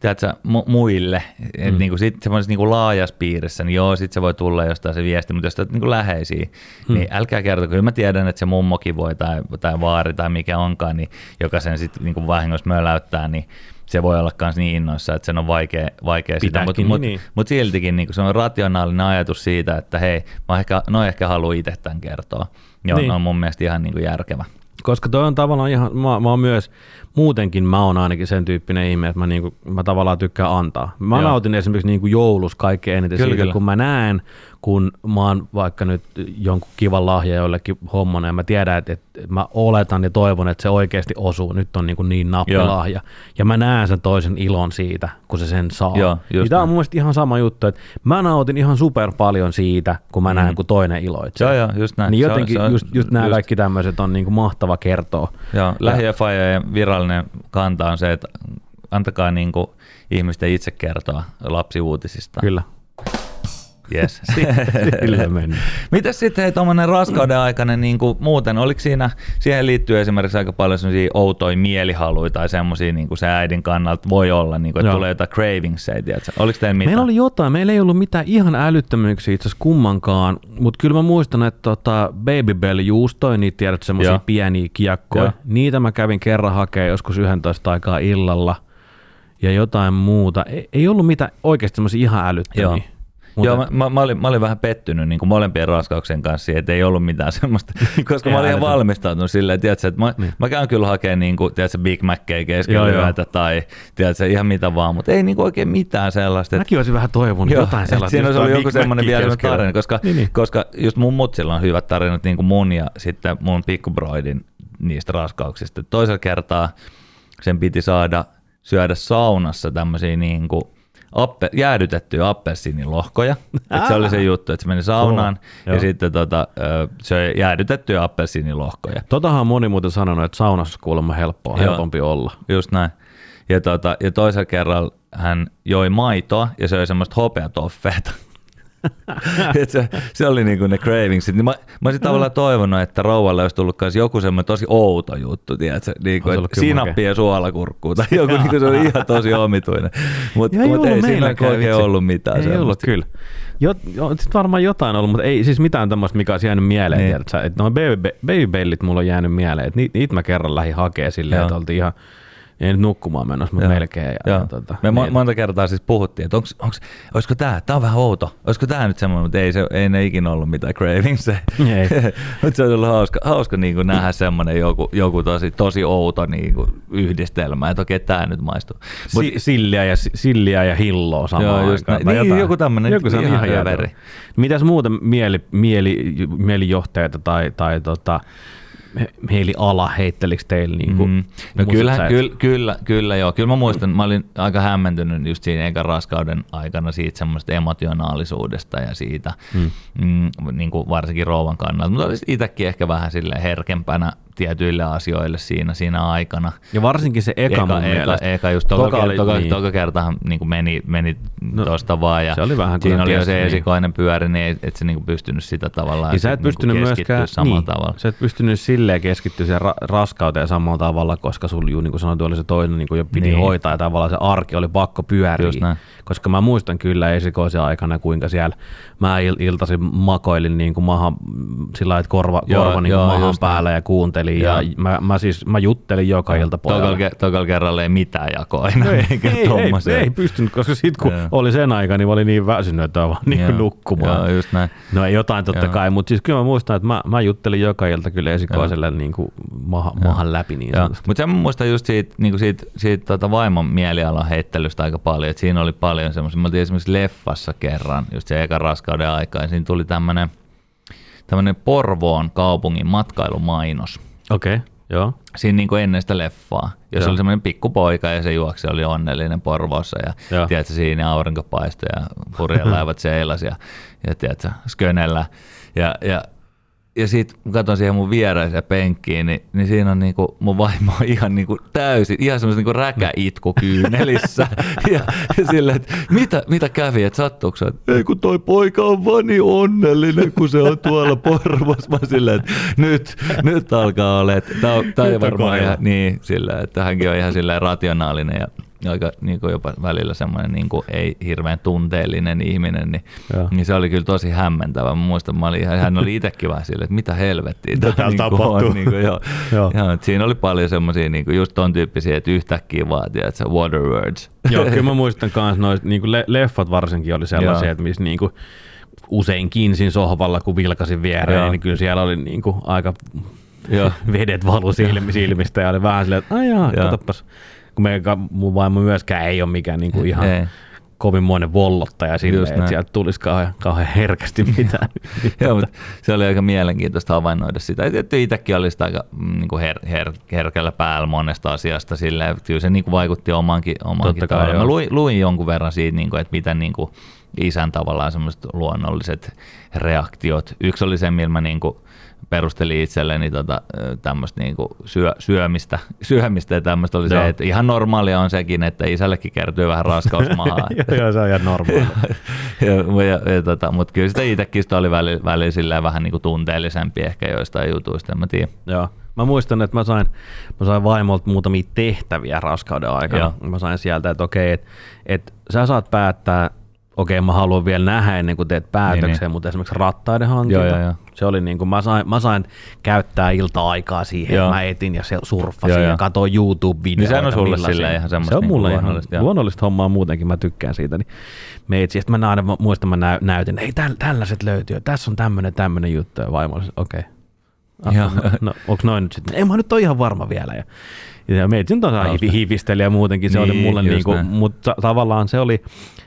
tiedätkö, mu- muille, mm. niinku sit semmoisessa niinku laajassa piirissä, niin joo, sit se voi tulla jostain se viesti, mutta jos olet niinku läheisiä, mm. niin älkää kertoa, kyllä mä tiedän, että se mummokin voi tai, tai vaari tai mikä onkaan, niin joka sen sitten niinku vahingossa möläyttää, niin se voi olla myös niin innoissa, että sen on vaikea, vaikea sitä, mutta mut, niin. mut siltikin niin se on rationaalinen ajatus siitä, että hei, mä ehkä, no ehkä haluan itse tämän kertoa. Ja niin. on mun mielestä ihan niin kuin järkevä. Koska toi on tavallaan ihan, mä, mä oon myös, muutenkin mä oon ainakin sen tyyppinen ihminen, että mä, niinku, mä tavallaan tykkään antaa. Mä Joo. nautin esimerkiksi niinku joulus kaikkein eniten kyllä, siitä, kyllä. kun mä näen, kun mä oon vaikka nyt jonkun kivan lahja jollekin hommana ja mä tiedän, että, että mä oletan ja toivon, että se oikeasti osuu. Nyt on niin, kuin niin nappilahja. Joo. Ja mä näen sen toisen ilon siitä, kun se sen saa. Joo, niin tämä on mun mielestä ihan sama juttu, että mä nautin ihan super paljon siitä, kun mä mm. näen, kun toinen iloitsee. Joo, joo, just näin. Niin jotenkin se on, just, just nämä just... kaikki tämmöiset on niin kuin mahtava kertoa. Joo, ja virallinen kanta on se, että antakaa niin kuin ihmisten itse kertoa lapsiuutisista. Kyllä. Yes. Sillä mennään. Mitäs sitten hei, tuommoinen raskauden aikainen niin kuin muuten, oliko siinä, siihen liittyy esimerkiksi aika paljon sellaisia outoja mielihaluja tai semmoisia niin kuin se äidin kannalta voi olla, niin kuin, että Joo. tulee jotain cravingsia, tiedätkö? Oliko teillä mitään? Meillä oli jotain, meillä ei ollut mitään ihan älyttömyyksiä itse asiassa kummankaan, mutta kyllä mä muistan, että tota Baby Bell juustoi, niitä tiedät semmoisia pieniä kiekkoja, Joo. niitä mä kävin kerran hakemaan joskus 11 aikaa illalla ja jotain muuta. Ei, ei ollut mitään oikeasti semmoisia ihan älyttömiä. Joo. Mutta... Joo, mä, mä, mä, olin, mä olin vähän pettynyt niin kuin molempien raskauksien kanssa, että ei ollut mitään semmoista, koska mä olin ihan valmistautunut silleen, tiedätkö, että mä, niin. mä käyn kyllä hakemaan niin kuin, tiedätkö, Big Mackeja keskellä yötä tai tiedätkö, ihan mitä vaan, mutta ei niin kuin oikein mitään sellaista. Mäkin olisin vähän toivonut joo, jotain sellaista. Siinä olisi ollut joku semmoinen vielä tarina, koska, niin, niin. koska just mun mutsilla on hyvät tarinat niin kuin mun ja sitten mun pikkubroidin niistä raskauksista. Toisella kertaa sen piti saada syödä saunassa tämmöisiä niin kuin, appe, jäädytettyjä appelsiinilohkoja. että se oli se juttu, että se meni saunaan oh, ja sitten tota, se jäädytettyjä appelsiinilohkoja. Totahan moni muuten sanonut, että saunassa kuulemma helppoa, Joo, helpompi olla. Just näin. Ja, tota, ja toisella kerralla hän joi maitoa ja söi semmoista hopeatoffeeta. se, se, oli niinku ne cravingsit. Niin mä, mä olisin tavallaan toivonut, että rouvalle olisi tullut myös joku semmoinen tosi outo juttu, tiedätkö? Niinku, sinappi ja suolakurkkuu tai joku, niinku, se oli ihan tosi omituinen. Mutta mut ei siinä oikein ollut mitään. Ei semmoista. ollut kyllä. Jo, jo, sitten varmaan jotain ollut, mutta ei siis mitään tämmöistä, mikä olisi jäänyt mieleen. Niin. Tiedätkö? Että nuo baby, babybellit mulla on jäänyt mieleen. Niitä mä kerran lähdin hakemaan silleen, että oltiin ihan ei nyt nukkumaan menossa, mutta melkein. Ja, ja, tota, Me niin. monta kertaa siis puhuttiin, että onks, onks, olisiko tämä, tämä on vähän outo, olisiko tämä nyt semmoinen, mutta ei, se, ei ne ikinä ollut mitään cravings. mutta se on ollut hauska, hauska niin kuin nähdä semmoinen joku, joku tosi, tosi outo niin kuin yhdistelmä, että okei, tämä nyt maistuu. Mut, si, silliä, ja, silliä ja hilloa samaan joo, just aikaan. Niin, jotain. joku tämmöinen joku ihan, ihan hyvä Mitäs muuta mieli, mieli, mielijohteita tai, tai tota, ala heittelikö teille niin kuin mm. No kyllä, kyllä, kyllä, kyllä, joo. Kyllä mä muistan, mä olin aika hämmentynyt just siinä ekan raskauden aikana siitä semmoista emotionaalisuudesta ja siitä, mm. Mm, niin kuin varsinkin rouvan kannalta. Mutta itsekin ehkä vähän sille herkempänä tietyille asioille siinä, siinä aikana. Ja varsinkin se eka, eka mun eka, eka just toka, toka, oli, toka, niin. toka kertahan niin meni, meni no, tuosta vaan ja se oli vähän siinä oli jo se niin. esikoinen pyöri, niin et se niin pystynyt sitä tavallaan ja sä et pystynyt niin myöskään, samalla niin, tavalla. Sä et pystynyt silleen keskittyä siihen ra- raskauteen samalla tavalla, koska sulla niin kuin sanoit, oli se toinen niin kuin jo piti niin. hoitaa ja tavallaan se arki oli pakko pyöriä. Koska mä muistan kyllä esikoisen aikana, kuinka siellä mä il- iltaisin makoilin niin kuin maha, sillä että korva, joo, korva niin kuin mahan päällä ja kuuntelin juttelin ja, ja mä, mä, siis mä juttelin joka ilta pojalle. Tokalla kerralla ei mitään jakoa aina. No ei, ei, ei, ei, pystynyt, koska sitten kun ja. oli sen aika, niin mä olin niin väsynyt, että vaan niin nukkumaan. Joo, just näin. No ei jotain totta Joo. kai, mutta siis kyllä mä muistan, että mä, mä juttelin joka ilta kyllä esikoiselle niin kuin maha, mahan läpi niin Mutta sen mä muistan just siitä, niin kuin siitä, siitä tota vaimon mielialan heittelystä aika paljon, että siinä oli paljon semmoisia, mä oltiin esimerkiksi leffassa kerran, just se eka raskauden aika, ja siinä tuli tämmöinen tämmöinen Porvoon kaupungin matkailumainos. Okei, okay, joo. Siinä niin kuin ennen sitä leffaa, jos oli semmoinen pikkupoika ja se juoksi oli onnellinen Porvoossa ja joo. tiedätkö, siinä aurinko paistoi ja purjelaivat seilasi ja, ja tiedätkö, skönellä. Ja, ja ja sitten kun katson siihen mun viereiseen penkkiin, niin, niin siinä on niinku, mun vaimo on ihan niinku täysin, ihan semmoisen niinku räkäitku kyynelissä. ja, ja silleen, että mitä, mitä kävi, että sattuuko ei kun toi poika on vaan niin onnellinen, kun se on tuolla porvassa. Mä silleen, että nyt, nyt alkaa olla, että tää, on varmaan ihan niin, silleen, että hänkin on ihan silleen rationaalinen ja aika niin kuin jopa välillä semmoinen niin kuin ei hirveän tunteellinen ihminen, niin, niin se oli kyllä tosi hämmentävä. Mä muistan, mä olin, hän oli itsekin vähän silleen, että mitä helvettiä tämä niin tapahtuu. Niin kuin, joo. joo. Joo, siinä oli paljon semmoisia niin kuin just ton tyyppisiä, että yhtäkkiä vaatii, että se water words. Joo, kyllä mä muistan myös noista, niin kuin leffat varsinkin oli sellaisia, joo. että missä niin kuin, useinkin siinä sohvalla, kun vilkasin viereen, niin kyllä siellä oli niin kuin aika Joo. vedet valu silmistä ja oli vähän silleen, että aijaa, katsopas kun me, mun vaimo myöskään ei ole mikään niin kuin ihan ei. kovinmoinen vollottaja silleen, että sieltä tulisi kauhean, kauhean herkästi mitään. Joo, mutta se oli aika mielenkiintoista havainnoida sitä. Että itsekin oli sitä aika mm, niin kuin her, her, herkällä päällä monesta asiasta silleen, että kyllä se niin kuin vaikutti omaankin, omaankin tavallaan. Mä luin, luin, jonkun verran siitä, niin kuin, että miten niin kuin isän tavallaan semmoiset luonnolliset reaktiot. Yksi oli se, millä mä niin kuin, perusteli itselleni tota, tämmöistä niinku syö, syömistä, syömistä ja tämmöistä oli Joo. se, että ihan normaalia on sekin, että isällekin kertyy vähän raskausmahaa. joo, se on ihan normaalia. ja, ja, ja, tota, mutta kyllä sitä itsekin sitä oli välillä, välillä vähän niinku tunteellisempi ehkä joistain jutuista, en mä tiedä. Joo. Mä muistan, että mä sain, mä sain vaimolta muutamia tehtäviä raskauden aikana. Joo. Mä sain sieltä, että okei, että, että sä saat päättää okei, mä haluan vielä nähdä ennen kuin teet päätöksen, niin, niin. mutta esimerkiksi rattaiden hankinta, joo, joo, joo. se oli niin kuin, mä sain, mä sain käyttää ilta-aikaa siihen, joo. mä etin ja se surffasin joo, ja katsoin YouTube-videoita. Niin sehän on sulle ihan semmoista Se on mulle niin luonnollista, ihan luonnollista hommaa muutenkin, mä tykkään siitä. Niin me etsin, sitten mä aina muistan, mä näy, näytin, ei täl, tällaiset löytyy, tässä on tämmöinen, tämmöinen juttu, ja vaimo okei. Okay. Ah, no, no, onko noin nyt sitten? Ei mä nyt ole ihan varma vielä. Ja, ja meitä nyt on hivisteli ja muutenkin, se niin, oli mulle niin kuin, mutta tavallaan se oli,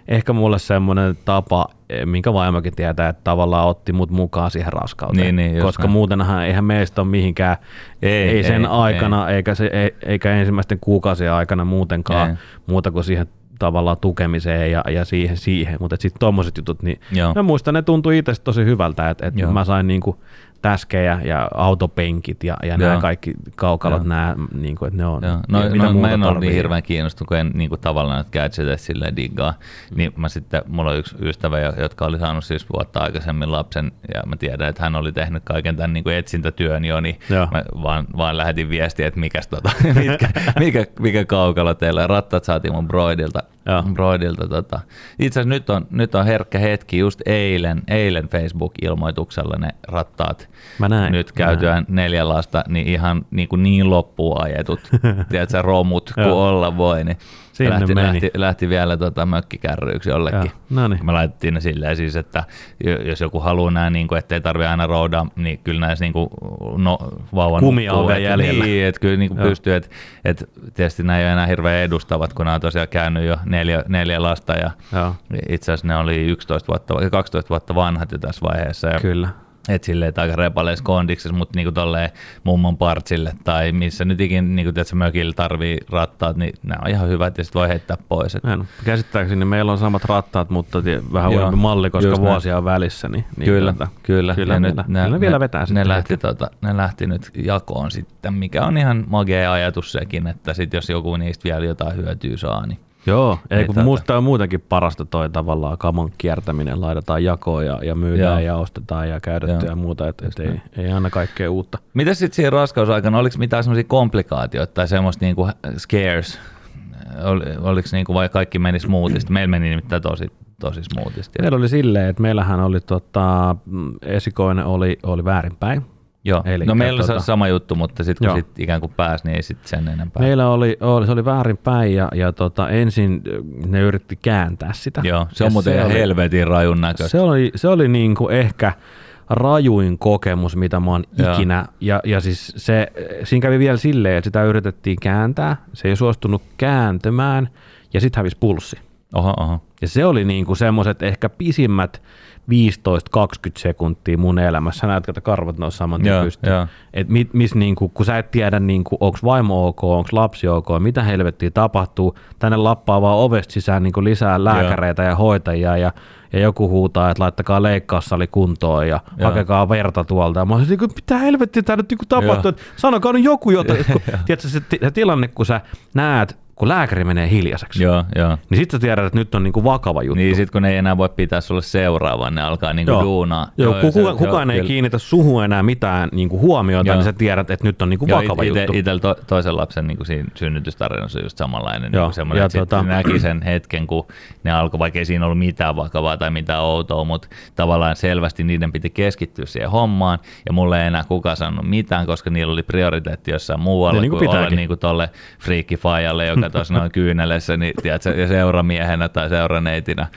ehkä mulle semmoinen tapa, eh, minkä vaimokin tietää, että tavallaan otti mut mukaan siihen raskauteen. Niin, niin, koska näin. muutenhan eihän meistä ole mihinkään, ei, ei sen ei, aikana ei. Eikä, se, ei, eikä ensimmäisten kuukausien aikana muutenkaan, ei. muuta kuin siihen tavallaan tukemiseen ja, ja siihen, siihen. mutta sitten tuommoiset jutut, niin Joo. mä muistan, ne tuntui itse tosi hyvältä, että et mä sain niinku täskejä ja autopenkit ja, ja nämä kaikki kaukalot, nämä, niin kuin, että ne on. Joo. No, mitä no, mä en ole niin hirveän kiinnostunut, kun en niin kuin, tavallaan että gadgetit silleen diggaa. Mm. Niin mä sitten, mulla on yksi ystävä, jotka oli saanut siis vuotta aikaisemmin lapsen, ja mä tiedän, että hän oli tehnyt kaiken tämän niin kuin etsintätyön jo, niin Joo. mä vaan, vaan lähetin viestiä, että mikäs, tota, mitkä, mikä, mikä kaukalo teillä. Rattat saatiin mun broidilta. broidilta tota. Itse asiassa nyt on, nyt on herkkä hetki, just eilen, eilen Facebook-ilmoituksella ne rattaat Mä näin. nyt käytyään näin. neljä lasta, niin ihan niin, kuin niin loppuun ajetut, tiedätkö, romut kuin olla voi, niin Sinne lähti, meni. lähti, lähti, vielä tota mökkikärryiksi jollekin. no niin. Me laitettiin ne silleen siis, että jos joku haluaa nämä, niin kuin, ettei tarvitse aina roudaa, niin kyllä näissä niin kuin, no, vauvan Kumia on jäljellä. Niin, että kyllä niin kuin pystyy, että, että tietysti nämä ei ole enää hirveän edustavat, kun nämä on tosiaan käynyt jo neljä, neljä lasta ja Joo. itse asiassa ne oli 11 vuotta, 12 vuotta vanhat jo tässä vaiheessa. Ja kyllä että silleen aika repaleissa kondiksessa, mutta niinku tolleen mummon partsille tai missä nyt ikin niinku, tiedätkö, mökillä tarvii rattaat, niin nämä on ihan hyvät ja sitten voi heittää pois. Et. No, käsittääkseni meillä on samat rattaat, mutta vähän uudempi malli, koska vuosia on välissä. Niin, niin kyllä, tuota, kyllä. Kyllä, ne, ne, ne, vielä vetää ne, ne, lähti, tota, ne lähti nyt jakoon sitten, mikä on ihan magea ajatus sekin, että sit jos joku niistä vielä jotain hyötyä saa, niin Joo, ei kun musta on muutenkin parasta toi tavallaan kamon kiertäminen, laitetaan jakoon ja, ja myydään Joo. ja ostetaan ja käytettyä ja muuta, että et ei, ei aina kaikkea uutta. Mitä sitten siinä raskausaikana, oliko mitään semmoisia komplikaatioita tai semmoista niinku scares, Ol, oliko niinku vai kaikki meni smoothisti? Meillä meni nimittäin tosi, tosi smoothisti. Meillä oli silleen, että meillähän oli tota, esikoinen oli, oli väärinpäin, Joo, Eli no meillä tota, on sama juttu, mutta sitten kun sit ikään kuin pääsi, niin ei sitten sen enempää. Meillä oli, oli, se oli väärin päin ja, ja tota, ensin ne yritti kääntää sitä. Joo, se on muuten ihan helvetin rajun näköistä. Se oli, se oli niin kuin ehkä rajuin kokemus, mitä mä oon Joo. ikinä. Ja, ja siis se, siinä kävi vielä silleen, että sitä yritettiin kääntää, se ei suostunut kääntymään ja sitten hävisi pulssi. Oho, oho. Ja se oli niinku semmoiset ehkä pisimmät 15-20 sekuntia mun elämässä. Näet, että karvat nousi saman tien pystyyn. Et mit, mis, niinku, kun sä et tiedä, niinku, onko vaimo ok, onko lapsi ok, mitä helvettiä tapahtuu. Tänne lappaa vaan ovesta sisään niinku lisää lääkäreitä Joo. ja hoitajia ja, ja joku huutaa, että laittakaa leikkaussali kuntoon ja Joo. hakekaa verta tuolta. Ja mä olisin, niinku, mitä helvettiä tämä nyt niinku tapahtuu, että sanokaa nyt joku jotain. Tiedätkö, se, se tilanne, kun sä näet kun lääkäri menee hiljaiseksi, joo, joo. niin sitten tiedät, että nyt on niinku vakava juttu. Niin, sitten kun ne ei enää voi pitää sulle seuraavan, ne alkaa niinku joo. duunaa. Joo, joo kuka, kukaan ei kyllä. kiinnitä suhun enää mitään niinku huomiota, joo. niin sä tiedät, että nyt on niinku joo, vakava ite, juttu. Itsellä to, toisen lapsen niinku siinä synnytystarinassa on just samanlainen. Joo. Niinku semmoinen, että tota... näki sen hetken, kun ne alkoi, vaikka ei siinä ollut mitään vakavaa tai mitään outoa, mutta tavallaan selvästi niiden piti keskittyä siihen hommaan, ja mulle ei enää kukaan sanonut mitään, koska niillä oli prioriteetti jossain muualla, niin kuin olla niinku tolle friikkifajalle, joka tuossa noin kyynelessä, niin, tiedätkö, ja seuramiehenä tai seuraneitinä.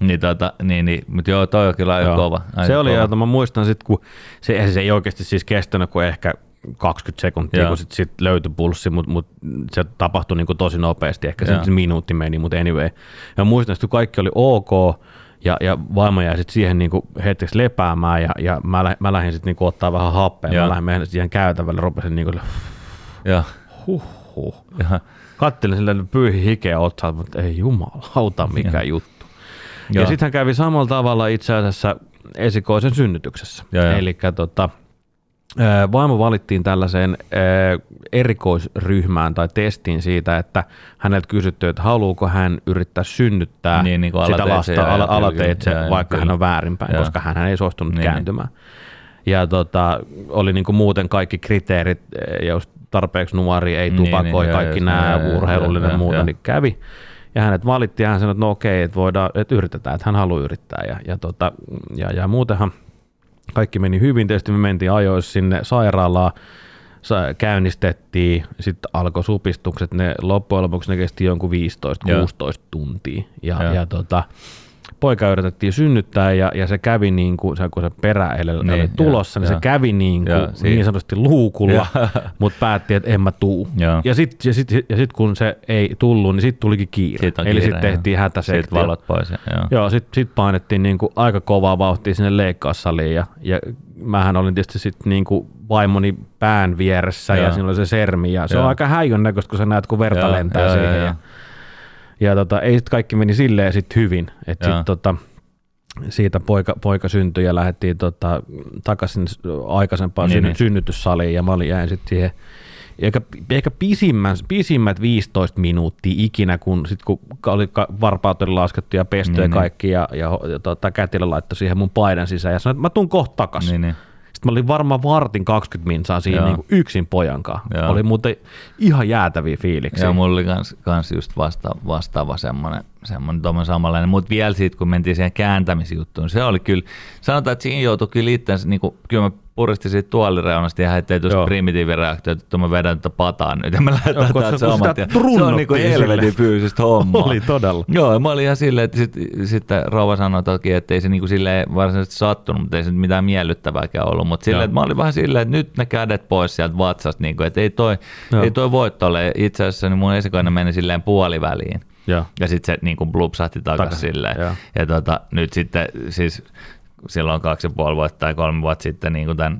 Niin, tota, niin, niin, mutta joo, toi on kyllä aika joo. kova. Aika se oli, kova. mä muistan sitten, kun se, se ei oikeasti siis kestänyt kuin ehkä 20 sekuntia, Joo. kun sitten sit löytyi pulssi, mutta mut se tapahtui niinku tosi nopeasti, ehkä se minuutti meni, mutta anyway. Ja muistan, että kaikki oli ok, ja, ja vaimo jäi sitten siihen niinku hetkeksi lepäämään, ja, ja mä, mä lähdin sitten niinku ottaa vähän happea, mä lähdin siihen käytävälle, rupesin niinku, ja. huh, huh. Ja kattelin sille pyyhi hikeä otsaa, mutta ei jumalauta mikä ja. juttu. Ja, ja sitten hän kävi samalla tavalla itse asiassa esikoisen synnytyksessä. Eli tota, vaimo valittiin tällaiseen erikoisryhmään tai testiin siitä, että häneltä kysyttiin, että haluuko hän yrittää synnyttää niin, niin sitä lasta ala, alateitse, ja, vaikka kyllä. hän on väärinpäin, ja. koska hän ei suostunut niin, kääntymään. Ja tota, oli niin kuin muuten kaikki kriteerit, just tarpeeksi nuori, ei niin, tupakoi, niin, kaikki nämä urheilullinen ja muuta, niin kävi. Ja hänet valittiin ja hän sanoi, että no okei, että, voidaan, että yritetään, että hän haluaa yrittää. Ja, ja, tota, ja, ja muutenhan kaikki meni hyvin. Tietysti me mentiin ajoissa sinne sairaalaan, käynnistettiin, sitten alkoi supistukset, ne loppujen lopuksi ne kesti jonkun 15-16 tuntia. Ja, ja, ja tota, poika yritettiin synnyttää ja, ja se kävi niin kuin, se, kun se perä niin, oli tulossa, ja, niin ja. se kävi niin, kuin, ja, niin sanotusti luukulla, mutta päätti, että en mä tuu. Ja, ja sitten ja sit, ja sit, kun se ei tullut, niin sitten tulikin kiire. Eli sitten tehtiin hätäsektio. Sitten valot pois. Joo, joo sitten sit painettiin niin kuin aika kovaa vauhtia sinne leikkaussaliin ja, ja mähän olin tietysti sitten niin kuin vaimoni pään vieressä ja, ja siinä oli se sermi ja se joo. on aika häijön näköistä, kun sä näet, kun verta joo, lentää joo, siihen. Joo, ja, ja tota, ei sit kaikki meni silleen sit hyvin. että sit, tota, siitä poika, poika syntyi ja lähdettiin tota, takaisin aikaisempaan niin, niin. synnytyssaliin ja mä olin jäin sitten siihen ehkä, ehkä pisimmät, pisimmät 15 minuuttia ikinä, kun, sit, kun oli varpaut oli laskettu ja pesty niin, ja niin. kaikki ja, ja, ja tota, kätilö laittoi siihen mun paidan sisään ja sanoi, että mä tuun kohta takaisin. Niin, niin. Sitten mä olin varmaan vartin 20 minsaa siinä niin kuin yksin pojankaan. Joo. Oli muuten ihan jäätäviä fiiliksiä. Joo, mulla oli kans, kans just vasta, vastaava semmoinen, semmoinen samanlainen. Mutta vielä siitä, kun mentiin siihen kääntämisjuttuun, se oli kyllä, sanotaan, että siinä joutui kyllä itse, niin kuin, kyllä mä puristi siitä tuolireunasta ja heittei tuosta primitiivireaktiota, että mä vedän tätä pataan nyt ja mä lähdetään täältä samat. Se on niinku helvetin fyysistä hommaa. Oli todella. Joo, mä olin ihan silleen, että sitten sit rouva sanoi toki, että ei se niinku silleen varsinaisesti sattunut, mutta ei se mitään miellyttävääkään ollut. Mutta silleen, että mä olin vähän silleen, että nyt ne kädet pois sieltä vatsasta, niinku, että ei toi, ei toi voitto ole. Itse asiassa niin mun esikoinen meni silleen puoliväliin. Ja, ja sitten se niin kuin blupsahti takaisin silleen. Ja, ja tota, nyt sitten siis silloin kaksi ja puoli vuotta tai kolme vuotta sitten niin kuin tämän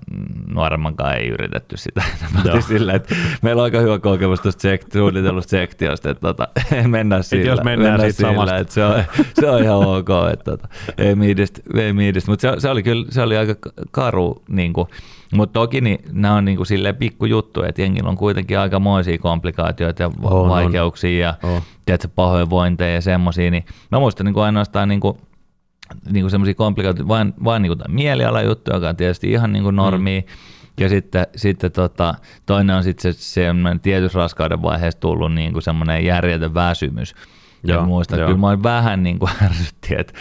nuoremman kanssa ei yritetty sitä. Sillä, että meillä on aika hyvä kokemus tuosta sekt- suunnitellusta sektiosta, että tota, mennään sillä. jos mennään, mennään sillä, samasta. että se on, se on ihan ok, että tota, ei miidistä, ei miidistä. mutta se, se, oli kyllä se oli aika karu, niin kuin, mutta toki niin, nämä on niin kuin silleen pikkujuttu, että jengillä on kuitenkin aika moisia komplikaatioita ja on, vaikeuksia on. ja oh. tiedätkö, pahoinvointeja ja semmoisia, niin mä muistan niin kuin ainoastaan niin kuin niin semmoisia komplikaatioita, vain, vain niin mielialajuttuja, joka on tietysti ihan niin kuin normi. Mm. Ja sitten, sitten tota, toinen on sitten se semmoinen tietyssä raskauden vaiheessa tullut niin kuin semmoinen järjetön väsymys. Joo, ja muista, joo. kyllä mä olin vähän niin kuin ärsytti, että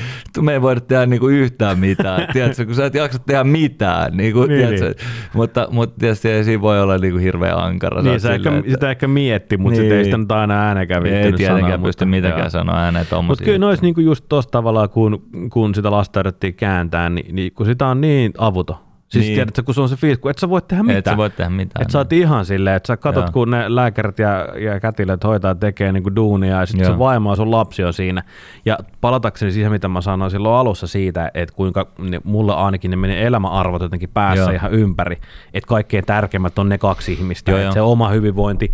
me ei voida tehdä niin kuin yhtään mitään, tiedätkö, kun sä et jaksa tehdä mitään, niin kuin, niin, tiedätkö, niin. Mutta, mutta tietysti ei siinä voi olla niin kuin hirveän ankara. Niin, sä ehkä, että... sitä ehkä mietti, mutta niin. sitä ei sitä nyt aina äänekään Ei tietenkään pysty mitenkään sanoa ääneen tommosia. Mutta kyllä nois niin kuin just tuossa tavalla, kun, kun sitä lasta yritettiin kääntää, niin, niin kun sitä on niin avuto, Siis niin. tiedätkö, kun se on se fiilis, kun et sä voi tehdä mitään. Et sä voi tehdä mitään. Et sä oot ihan silleen, että sä katot, Joo. kun ne lääkärit ja, ja kätilöt hoitaa tekee niinku duunia ja sitten se vaimo ja sun lapsi on siinä. Ja palatakseni siihen, mitä mä sanoin silloin alussa siitä, että kuinka ne, mulle ainakin ne menee elämäarvot jotenkin päässä Joo. ihan ympäri. Että kaikkein tärkeimmät on ne kaksi ihmistä. Joo, se oma hyvinvointi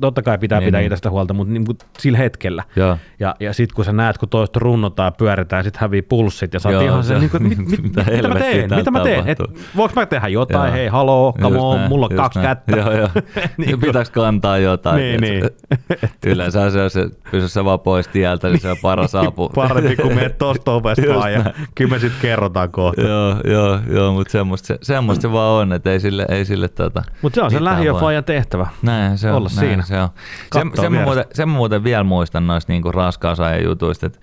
totta kai pitää niin, pitää niin. itsestä huolta, mutta niin kuin sillä hetkellä. Ja, ja, ja sitten kun sä näet, kun toista runnotaan ja pyöritään, sitten hävii pulssit ja sä oot ihan se, niin kuin, mit, mit, mitä, mitä mä teen, mitä mä teen, et, voinko mä tehdä jotain, joo. hei haloo, come on, näin, mulla on kaksi näin. kättä. Joo, joo. niin Pitääkö kantaa jotain? Niin, niin. Yleensä se on se, pysy sä vaan pois tieltä, niin se on paras apu. Parempi kuin menet tosta ovesta vaan ja kyllä me sitten kerrotaan kohta. joo, joo, joo mutta semmoista se, semmoista se vaan on, että ei sille, ei sille tota, Mutta se on se lähiöfajan tehtävä. Näin se on. Olla näin siinä. Se on. Se, sen, mä muuten, sen mä muuten vielä muistan noista niinku raskausajan jutuista, että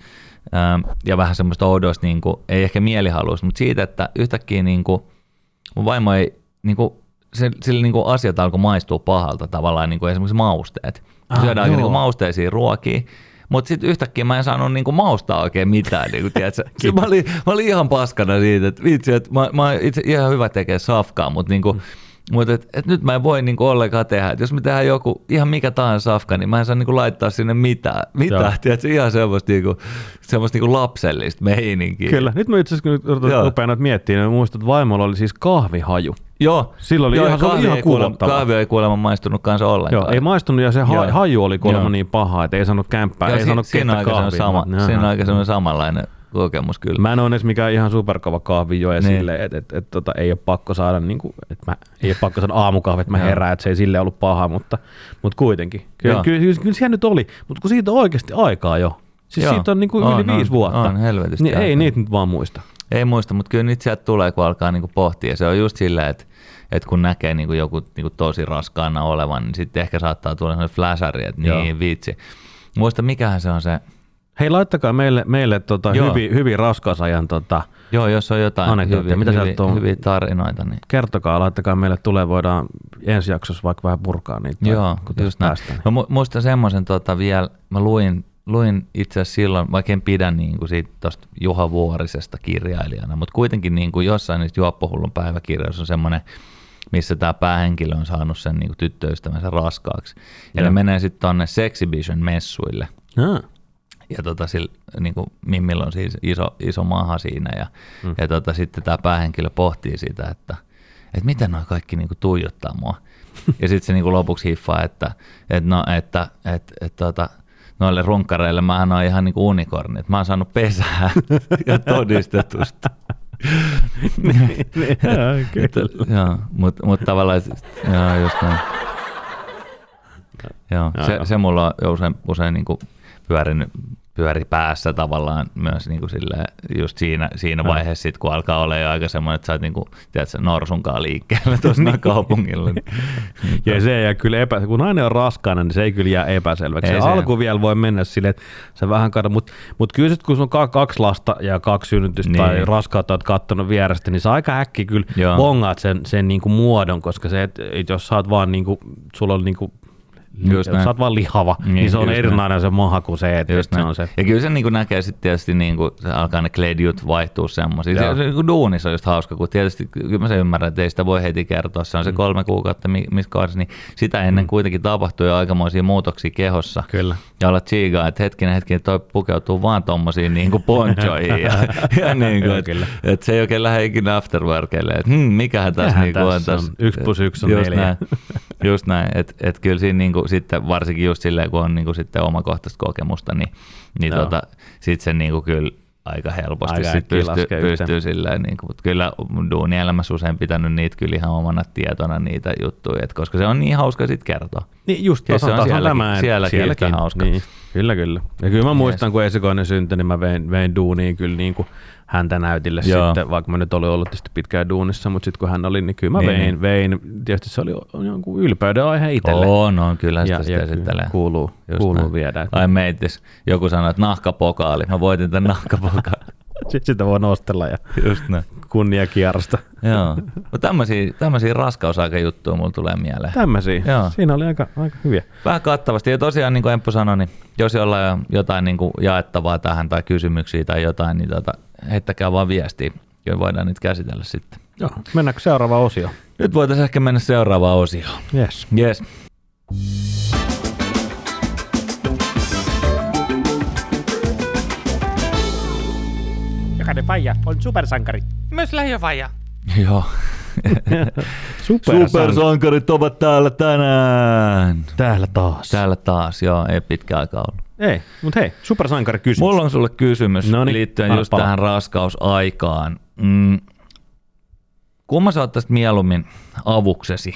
ähm, ja vähän semmoista oudoista, niinku, ei ehkä mielihaluista, mutta siitä, että yhtäkkiä niinku, mun vaimo ei, niinku, se, sille niinku asiat alkoi maistua pahalta tavallaan, niinku esimerkiksi mausteet. Ah, Syödään niinku mausteisia ruokia, mutta sitten yhtäkkiä mä en saanut niinku maustaa oikein mitään. Niinku, mä, olin, mä olin ihan paskana siitä, että vitsi, että mä, mä itse ihan hyvä tekee safkaa, mutta niinku, mm mutta et, et nyt mä en voi niinku ollenkaan tehdä. Et jos me tehdään joku ihan mikä tahansa safka, niin mä en saa niinku laittaa sinne mitään. Mitään, tiedätkö, ihan semmoista, niinku, semmoista niinku lapsellista meininkiä. Kyllä. Nyt mä itse asiassa kun rupean noita miettimään, niin muistan, että vaimolla oli siis kahvihaju. Joo. Silloin oli Joo, ihan, kahvi, ihan ei kuulemma, kahvi ei kuulemma maistunut kanssa ollenkaan. Joo, ei maistunut ja se ha- haju oli kuulemma Joo. niin paha, että ei saanut kämppää, Joo, ei si- saanut siinä aika sama, siinä on aika samanlainen kokemus kyllä. Mä en ole edes mikään ihan superkova kahvijoja niin. silleen, että et, et, tota, ei ole pakko saada, niin kuin, että mä, ei ole pakko saada aamukahvi, että mä herään, että se ei sille ollut paha, mutta, mutta kuitenkin. Kyllä, kyllä, kyllä, kyllä siellä nyt oli, mutta kun siitä on oikeasti aikaa jo. Siis Joo. siitä on niin kuin on, yli on, viisi vuotta. On, helvetisti. Niin ei niitä nyt vaan muista. Ei muista, mutta kyllä niitä sieltä tulee, kun alkaa niin kuin pohtia. Se on just silleen, että että kun näkee niin kuin joku niin kuin tosi raskaana olevan, niin sitten ehkä saattaa tulla sellainen flashari, että niin Joo. viitsi. Muista, mikähän se on se, Hei, laittakaa meille, meille tota hyvin, hyvin raskausajan tota, Joo, jos on jotain hyviä, Mitä hyviä, on? hyviä tarinoita. Niin. Kertokaa, laittakaa meille tulee, voidaan ensi jaksossa vaikka vähän purkaa niitä. Joo, kun just näin. Mä muistan semmoisen tota vielä, mä luin, luin itse asiassa silloin, vaikka en pidä niin kuin siitä tosta Juha Vuorisesta kirjailijana, mutta kuitenkin niin kuin jossain niistä Juoppohullun päiväkirjoissa on semmoinen, missä tämä päähenkilö on saanut sen niin kuin tyttöystävänsä raskaaksi. Ja Joo. ne menee sitten tuonne Sexhibition-messuille. Ah ja tota, sillä, niin kuin Mimmillä on siis iso, iso maha siinä ja, mm. ja tota, sitten tämä päähenkilö pohtii sitä, että, että miten noin kaikki niin kuin tuijottaa mua. ja sitten se niin kuin lopuksi hiffaa, että, että, no, että, että, että, että tota, noille runkkareille mä oon ihan niin kuin unikorni, että mä oon saanut pesää ja todistetusta. Joo, mutta mut tavallaan, joo, just näin. Joo, se, se mulla on usein, usein niin kuin pyörinyt pyöri päässä tavallaan myös niin kuin silleen, just siinä, siinä vaiheessa, sit, kun alkaa olla jo aika semmoinen, että sä oot niin kuin, tiedätkö, norsunkaan liikkeellä tuossa kaupungilla. Niin, ja se ei kyllä epä, kun nainen on raskaana, niin se ei kyllä jää epäselväksi. Ei se, se alku vielä voi mennä silleen, että se vähän kato, mutta mut kyllä sit, kun sun on kaksi lasta ja kaksi synnytystä niin. tai raskautta oot kattonut vierestä, niin sä aika äkki kyllä Joo. bongaat sen, sen niin kuin muodon, koska se, että jos sä oot vaan niin kuin, sulla on niin kuin Just jos sä oot vaan lihava, niin, niin se on erinomainen näin. se maha kuin se, että just se on se. Ja kyllä se niin kuin näkee sitten tietysti, niin kuin, se alkaa ne kledjut vaihtuu semmoisia. Se, se, niin duunissa on just hauska, kun tietysti kyllä mä sen ymmärrän, että ei sitä voi heti kertoa. Se on se mm. kolme kuukautta, missä kohdassa, niin sitä ennen mm. kuitenkin tapahtuu jo aikamoisia muutoksia kehossa. Kyllä. Ja olla tsiigaa, että hetkinen, hetkinen, toi pukeutuu vaan tommosiin niin kuin ponchoihin. ja, ja niin kuin, että, että se ei oikein lähde ikinä afterworkeille, että hmm, mikähän tässä, niin kuin on tässä. Yksi plus yksi on just neljä. Näin, just näin, että et kyllä siinä niin kuin, sitten varsinkin just silleen, kun on niin kuin sitten omakohtaista kokemusta, niin, niin tota, sitten se niin kuin kyllä aika helposti aika sit pystyy, pystyy silleen, niin kuin, mutta kyllä duunielämässä usein pitänyt niitä kyllä ihan omana tietona niitä juttuja, että koska se on niin hauska sitten kertoa. Niin just tasan, se on tasan sielläkin, tämä, sielläkin, sielläkin hauska. Niin. Kyllä, kyllä. Ja kyllä mä muistan, yes. kun esikoinen syntyi, niin mä vein, vein duuniin kyllä niin kuin häntä näytille Joo. sitten, vaikka mä nyt olin ollut tietysti pitkään duunissa, mutta sitten kun hän oli, niin kyllä mä niin. vein, vein. Tietysti se oli jonkun ylpeyden aihe itselle. Oo, no kyllä sitä, ja, sitä ja esittelee. Kuuluu, Just kuuluu näin. viedä. Ai meitis, joku sanoi, että nahkapokaali. Mä voitin tämän nahkapokaali. Sitä voi nostella ja Just näin. kunnia kierrosta. Joo. No tämmöisiä, tämmöisiä raskausaikajuttuja mulla tulee mieleen. Tämmöisiä. Joo. Siinä oli aika, aika hyviä. Vähän kattavasti. Ja tosiaan, niin kuin Emppu sanoi, niin jos jollain on jotain niin kuin jaettavaa tähän tai kysymyksiä tai jotain, niin tota, heittäkää vaan viestiä. Ja voidaan niitä käsitellä sitten. Joo. Mennäänkö seuraava osio? Nyt voitaisiin ehkä mennä seuraavaan osioon. Yes. Yes. Jokainen faija on supersankari. Myös lähiöfaija. Joo. Supersankarit. Supersankarit ovat täällä tänään. Täällä taas. Täällä taas, joo, ei pitkä aika ollut. Ei, mutta hei, supersankari kysymys. Mulla on sulle kysymys Noniin, liittyen just pala. tähän raskausaikaan. Mm, kumma sä ottaisit mieluummin avuksesi?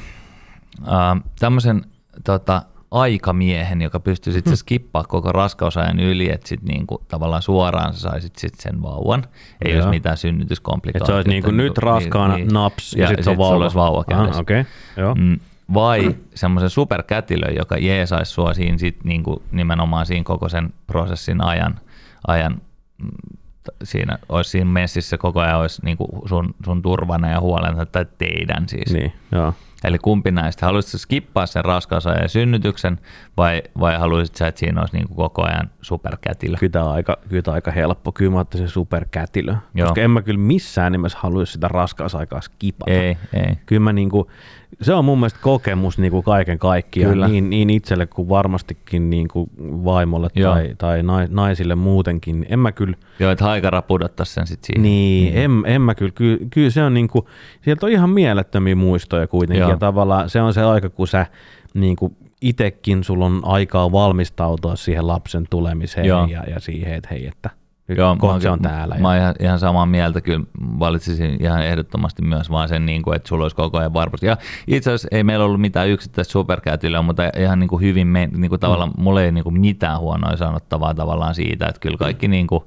Äh, tämmöisen tota, aikamiehen, joka pystyy sitten hmm. skippaa koko raskausajan yli, että sitten niinku tavallaan suoraan sä saisit sit sen vauvan. Ei Joo. olisi mitään synnytyskomplikaatioita. Että se olisi niinku nyt raskaana niin, naps ja, ja sitten sit on vauva. olisi vauva kädessä. okay. Joo. Mm, vai semmoisen superkätilön, joka jeesaisi sua siinä sit niinku nimenomaan siinä koko sen prosessin ajan, ajan mm, siinä olisi siinä messissä koko ajan olisi niinku sun, sun turvana ja huolena tai teidän siis. Niin, joo. Eli kumpi näistä? Haluaisitko skippaa sen raskausajan ja synnytyksen vai, vai haluaisitko sä, että siinä olisi niin kuin koko ajan superkätilö? Kyllä tämä on aika, kyllä tämä on aika helppo. Kyllä mä ottaisin superkätilö. Joo. Koska en mä kyllä missään nimessä haluaisi sitä raskausaikaa skipata. Ei, ei. Kyllä mä niin kuin, se on mun mielestä kokemus niin kuin kaiken kaikkiaan, niin, niin itselle kuin varmastikin niin kuin vaimolle Joo. tai, tai naisille muutenkin. En mä kyllä... Joo, että haikara pudottaa sen sitten siihen. Niin, mm. en, en mä kyllä. Kyllä, kyllä se on niin kuin, sieltä on ihan mielettömiä muistoja kuitenkin. Joo. Ja tavallaan se on se aika, kun sä niin kuin itekin sulla on aikaa valmistautua siihen lapsen tulemiseen ja, ja siihen, että hei, että – nyt Joo, kohta se on täällä. Mä oon ihan, ihan samaa mieltä, kyllä valitsisin ihan ehdottomasti myös vaan sen, niin kuin, että sulla olisi koko ajan varmasti. Ja itse asiassa ei meillä ollut mitään yksittäistä superkäytilöä, mutta ihan niin kuin hyvin, me, niin kuin tavallaan, mm. mulla ei niin kuin mitään huonoa sanottavaa tavallaan siitä, että kyllä kaikki niin kuin,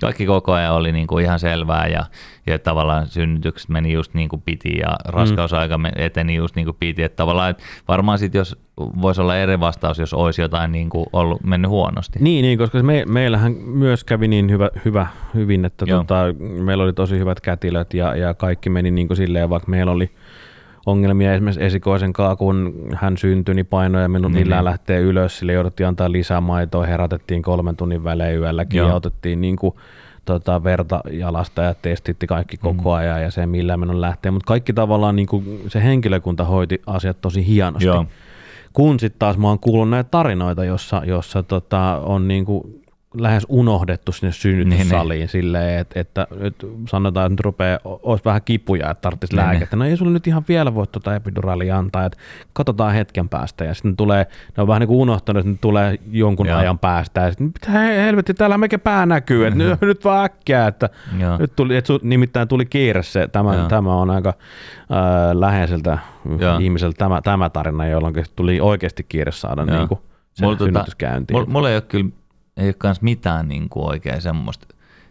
kaikki koko ajan oli niin kuin ihan selvää ja, ja tavallaan synnytykset meni just niin kuin piti ja raskausaika mm. eteni just niin kuin piti. Että tavallaan että varmaan sitten jos voisi olla eri vastaus, jos olisi jotain niin kuin ollut mennyt huonosti. Niin, niin koska me, meillähän myös kävi niin hyvä, hyvä hyvin, että tota, meillä oli tosi hyvät kätilöt ja, ja kaikki meni niin kuin silleen, vaikka meillä oli – ongelmia esimerkiksi esikoisen kanssa, kun hän syntyi, niin painoja minun niin, niin. lähtee ylös, sille jouduttiin antaa lisää maitoa, herätettiin kolmen tunnin välein yölläkin Joo. ja otettiin niin kuin, tota, verta jalasta ja testitti kaikki mm. koko ajan ja se millä minun lähtee, mutta kaikki tavallaan niin kuin, se henkilökunta hoiti asiat tosi hienosti. Joo. Kun sitten taas mä oon kuullut näitä tarinoita, jossa, jossa tota, on niin kuin lähes unohdettu sinne synnytyssaliin niin, niin. silleen, että, että nyt sanotaan, että nyt rupeaa, olisi vähän kipuja, että tarvitsisi niin, lääkettä. No ei sulle nyt ihan vielä voi tuota epiduraalia antaa, että katsotaan hetken päästä. Ja sitten tulee, ne on vähän niin kuin unohtanut, että tulee jonkun Joo. ajan päästä. Ja sitten, mitä helvetti, täällä mekin pää näkyy, että nyt, nyt vaan äkkiä, että Joo. nyt tuli, että nimittäin tuli kiire se, tämä, tämä on aika äh, läheiseltä Joo. ihmiseltä tämä, tämä tarina, jolloin tuli oikeasti kiire saada niin kuin, se mulla, synnytyskäyntiin. Mulla, mulla ei ole kyllä ei ole myös mitään niin kuin oikein semmoista,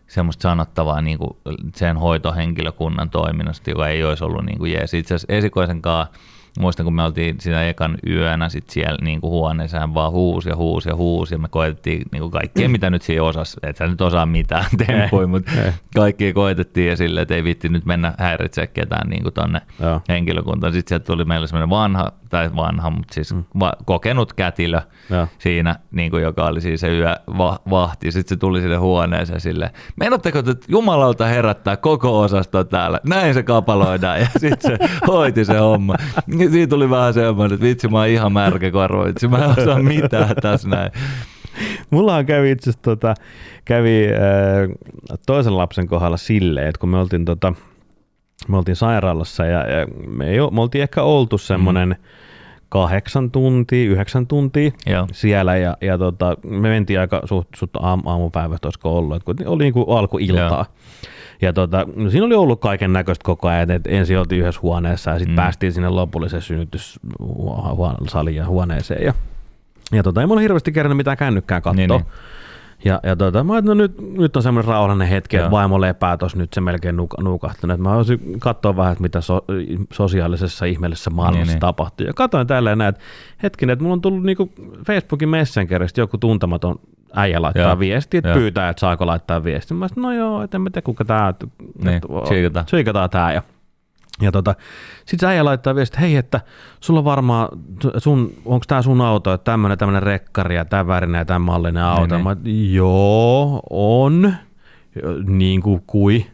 semmoista sanottavaa niin kuin sen hoitohenkilökunnan toiminnasta, joka ei olisi ollut niin kuin jees. Itse asiassa esikoisen kanssa muistan, kun me oltiin siinä ekan yönä sit siellä niin kuin huoneessa, hän vaan huusi ja huusi ja huusi, ja me koetettiin niin kuin kaikkea, mitä nyt siinä osasi, et sä nyt osaa mitään tempui, mutta kaikki koetettiin ja silleen, että ei vitti nyt mennä häiritse ketään niin kuin tonne Joo. henkilökuntaan. Sitten sieltä tuli meille semmoinen vanha, tai vanha, mutta siis mm. va- kokenut kätilö Joo. siinä, niin kuin, joka oli siis se yö va- vahti. Sitten se tuli sinne huoneeseen silleen, meinatteko, että jumalauta herättää koko osasto täällä? Näin se kapaloidaan ja sitten se hoiti se homma. Siitä tuli vähän semmoinen, että vitsi mä oon ihan märkä korva, vitsi mä en osaa mitään tässä näin. Mullahan kävi itse asiassa tota, kävi äh, toisen lapsen kohdalla silleen, että kun me oltiin, tota, me oltiin sairaalassa ja, ja me, ei, me oltiin ehkä oltu semmoinen mm. Kahdeksan tuntia, yhdeksän tuntia Joo. siellä ja, ja tota, me mentiin aika suht, suht aam, aamupäivät, olisiko ollut, että oli niin kuin alkuiltaa. Joo. Ja tota, no siinä oli ollut kaiken näköistä koko ajan, että ensin oltiin yhdessä huoneessa ja sitten mm. päästiin sinne lopulliseen synnytyssaliin ja huoneeseen. Ja Ja tota, ei mulla hirveästi kerran mitään kännykkää katsoa. Niin, niin. Ja, ja tota, mä no nyt, nyt on semmoinen rauhallinen hetki, että vaimo lepää tuossa nyt se melkein nuk- nukahtanut. Mä voisin katsoa vähän, että mitä so, sosiaalisessa ihmeellisessä maailmassa niin, niin. tapahtuu. Ja katsoin tälleen näin, että hetkinen, että mulla on tullut niinku Facebookin Messengeristä joku tuntematon äijä laittaa joo, viesti, että joo. pyytää, että saako laittaa viesti. Mä sanoin, no joo, että en mä tiedä kuka tää, niin, tsiikataan tää. Ja ja tota, sit äijä laittaa viesti, että hei, että sulla on varmaan, sun, onko tämä sun auto, että tämmönen, tämmönen rekkari ja tämän värinen ja tämän mallinen auto. Niin, Mä, niin. joo, on, niin kuin kui.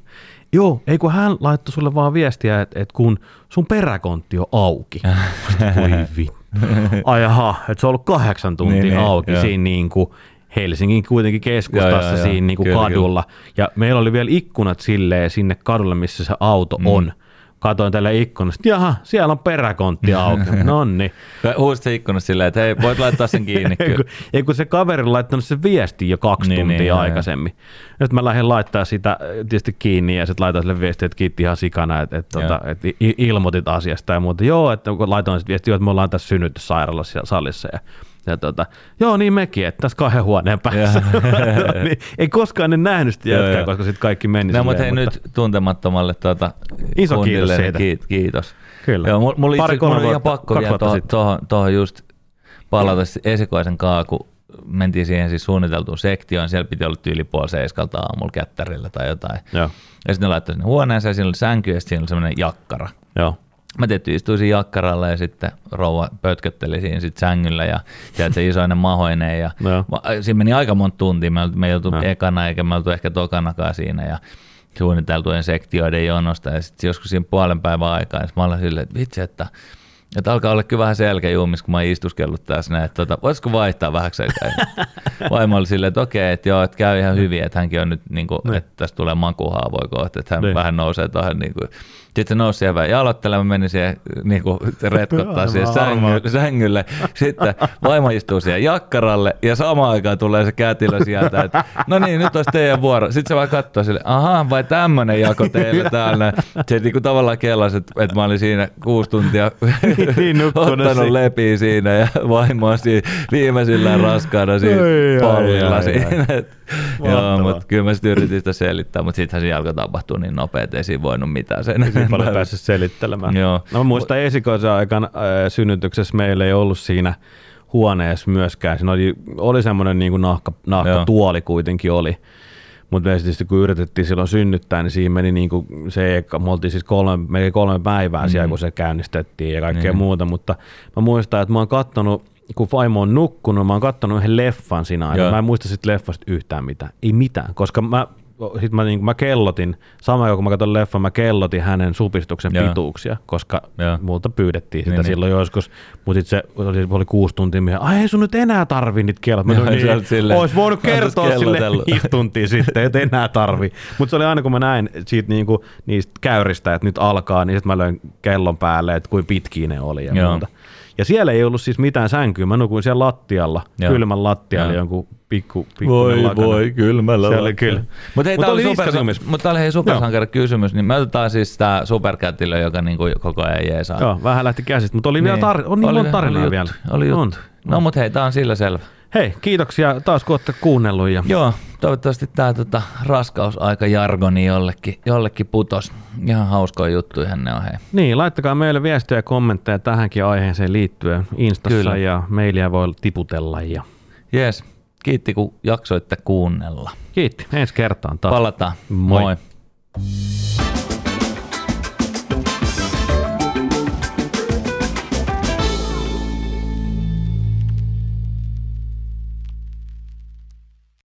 Joo, ei kun hän laittoi sulle vaan viestiä, että, että kun sun peräkontti on auki. Voi vittu. Ai jaha, että se on ollut kahdeksan tuntia niin, niin auki niin, siinä niin kuin Helsingin kuitenkin keskustassa ja, ja, siinä niin kuin kyllä, kadulla. Kyllä. Ja meillä oli vielä ikkunat silleen sinne kadulle, missä se auto mm. on katoin tälle ikkunasta, jaha, siellä on peräkontti auki. Nonni. Huusit ikkunasta silleen, että hei, voit laittaa sen kiinni. ei, kun, ei kun se kaveri laittanut sen viesti jo kaksi niin, tuntia niin, aikaisemmin. Nyt mä lähdin laittaa sitä tietysti kiinni ja sitten laitan sille viestiä, että kiitti ihan sikana, että, että, että, että ilmoitit asiasta ja muuta. Joo, että laitoin sitten viestiä, että me ollaan tässä synnytyssairaalassa salissa ja ja tota, joo niin mekin, että tässä kahden huoneen päässä. niin, ei koskaan ne nähnyt sitä jätkää, koska sitten kaikki meni no, mutta hei mutta... nyt tuntemattomalle tuota, Iso kiitos siitä. Kiit, kiitos. Kyllä. Joo, mulla, mulla Pari, itse, mulla ihan pakko vielä tuohon, tuohon just palata esikoisen kaaku mentiin siihen siis suunniteltuun sektioon, siellä piti olla tyyli puoli seiskalta aamulla kättärillä tai jotain. Joo. Ja sitten ne laittoi sinne huoneeseen, siinä oli sänky ja siinä oli semmoinen jakkara. Joo. Mä tietysti istuin siinä jakkaralla ja sitten rouva pötkötteli siinä sit sängyllä ja se isoinen mahoinen. Ja no. siinä meni aika monta tuntia. Me, me ei oltu no. ekana eikä me oltu ehkä tokanakaan siinä ja suunniteltujen sektioiden jonosta. Ja sitten joskus siinä puolen päivän aikaa, niin mä olin silleen, että vitsi, että että alkaa olla kyllä vähän selkäjuumis, kun mä oon istuskellut tässä näin, että tota, voisiko vaihtaa vähäksi aikaa. Vaimo oli silleen, että okei, että joo, että käy ihan hyvin, että hänkin on nyt, niin kuin, että tästä tulee makuhaavoja kohta, että hän niin. vähän nousee tuohon niin kuin, sitten se nousi siellä vähän jaloittelemaan, meni siihen niin kuin retkottaa siihen sängylle, sängylle. Sitten vaimo istuu siihen jakkaralle ja samaan aikaan tulee se kätilö sieltä, että no niin, nyt olisi teidän vuoro. Sitten se vaan katsoo sille, aha, vai tämmöinen jako teille täällä. Se niin kuin tavallaan kellasi, että, että mä olin siinä kuusi tuntia niin, ottanut lepiä siinä ja vaimo on siinä viimeisillään raskaana siinä pallilla siinä. Joo, mutta kyllä mä sitten yritin sitä selittää, mutta sittenhän se alkoi tapahtua niin nopeasti, ei siinä voinut mitään sen paljon päässyt selittelemään. Joo. No, mä muistan esikoisen aikana äh, synnytyksessä meillä ei ollut siinä huoneessa myöskään. Siinä oli, oli semmoinen niin nahka, nahkatuoli kuitenkin oli. Mutta tietysti kun yritettiin silloin synnyttää, niin siinä meni niin kuin se, me oltiin siis kolme, melkein kolme päivää mm-hmm. siellä, kun se käynnistettiin ja kaikkea mm-hmm. muuta, mutta mä muistan, että mä oon kattonut kun Faimo on nukkunut, mä oon kattonut yhden leffan siinä aina. Mä en muista sit leffasta yhtään mitään. Ei mitään, koska mä sitten mä, niin mä kellotin, sama kun mä katson leffa, mä kellotin hänen supistuksen Joo. pituuksia, koska Joo. muuta pyydettiin sitä niin, niin. silloin niin. joskus, mutta se oli, oli kuusi tuntia, mihin, ai ei sun nyt enää tarvi niitä kellot. Joo, niin, silleen, ois voinut kertoa sille viisi tuntia sitten, että enää tarvi. Mutta se oli aina kun mä näin siitä niinku, niistä käyristä, että nyt alkaa, niin sitten mä löin kellon päälle, että kuin pitkiä ne oli ja Joo. muuta. Ja siellä ei ollut siis mitään sänkyä. Mä nukuin siellä lattialla, Joo. kylmän lattialla Joo. jonkun pikku, pikku Voi lakana. voi, kylmällä Se oli kyllä. Mutta hei, Mut tämä oli, super, mut oli hei supersankari kysymys, niin me otetaan siis tämä superkätilö, joka niinku koko ajan jeesaa. Joo, vähän lähti käsistä, mutta oli niin. vielä tar- on niin oli, monta tarinaa oli vielä. Oli juttu. On. No mutta hei, tämä on sillä selvä. Hei, kiitoksia taas kun olette kuunnellut. Ja... Joo, toivottavasti tämä tota, raskausaika jargoni jollekin, jollekin putos. Ihan hauskoja juttuja ne on hei. Niin, laittakaa meille viestejä ja kommentteja tähänkin aiheeseen liittyen Instassa Kyllä. ja mailia voi tiputella. Ja... Jees, kiitti kun jaksoitte kuunnella. Kiitti, ensi kertaan taas. Palataan. Moi. Moi.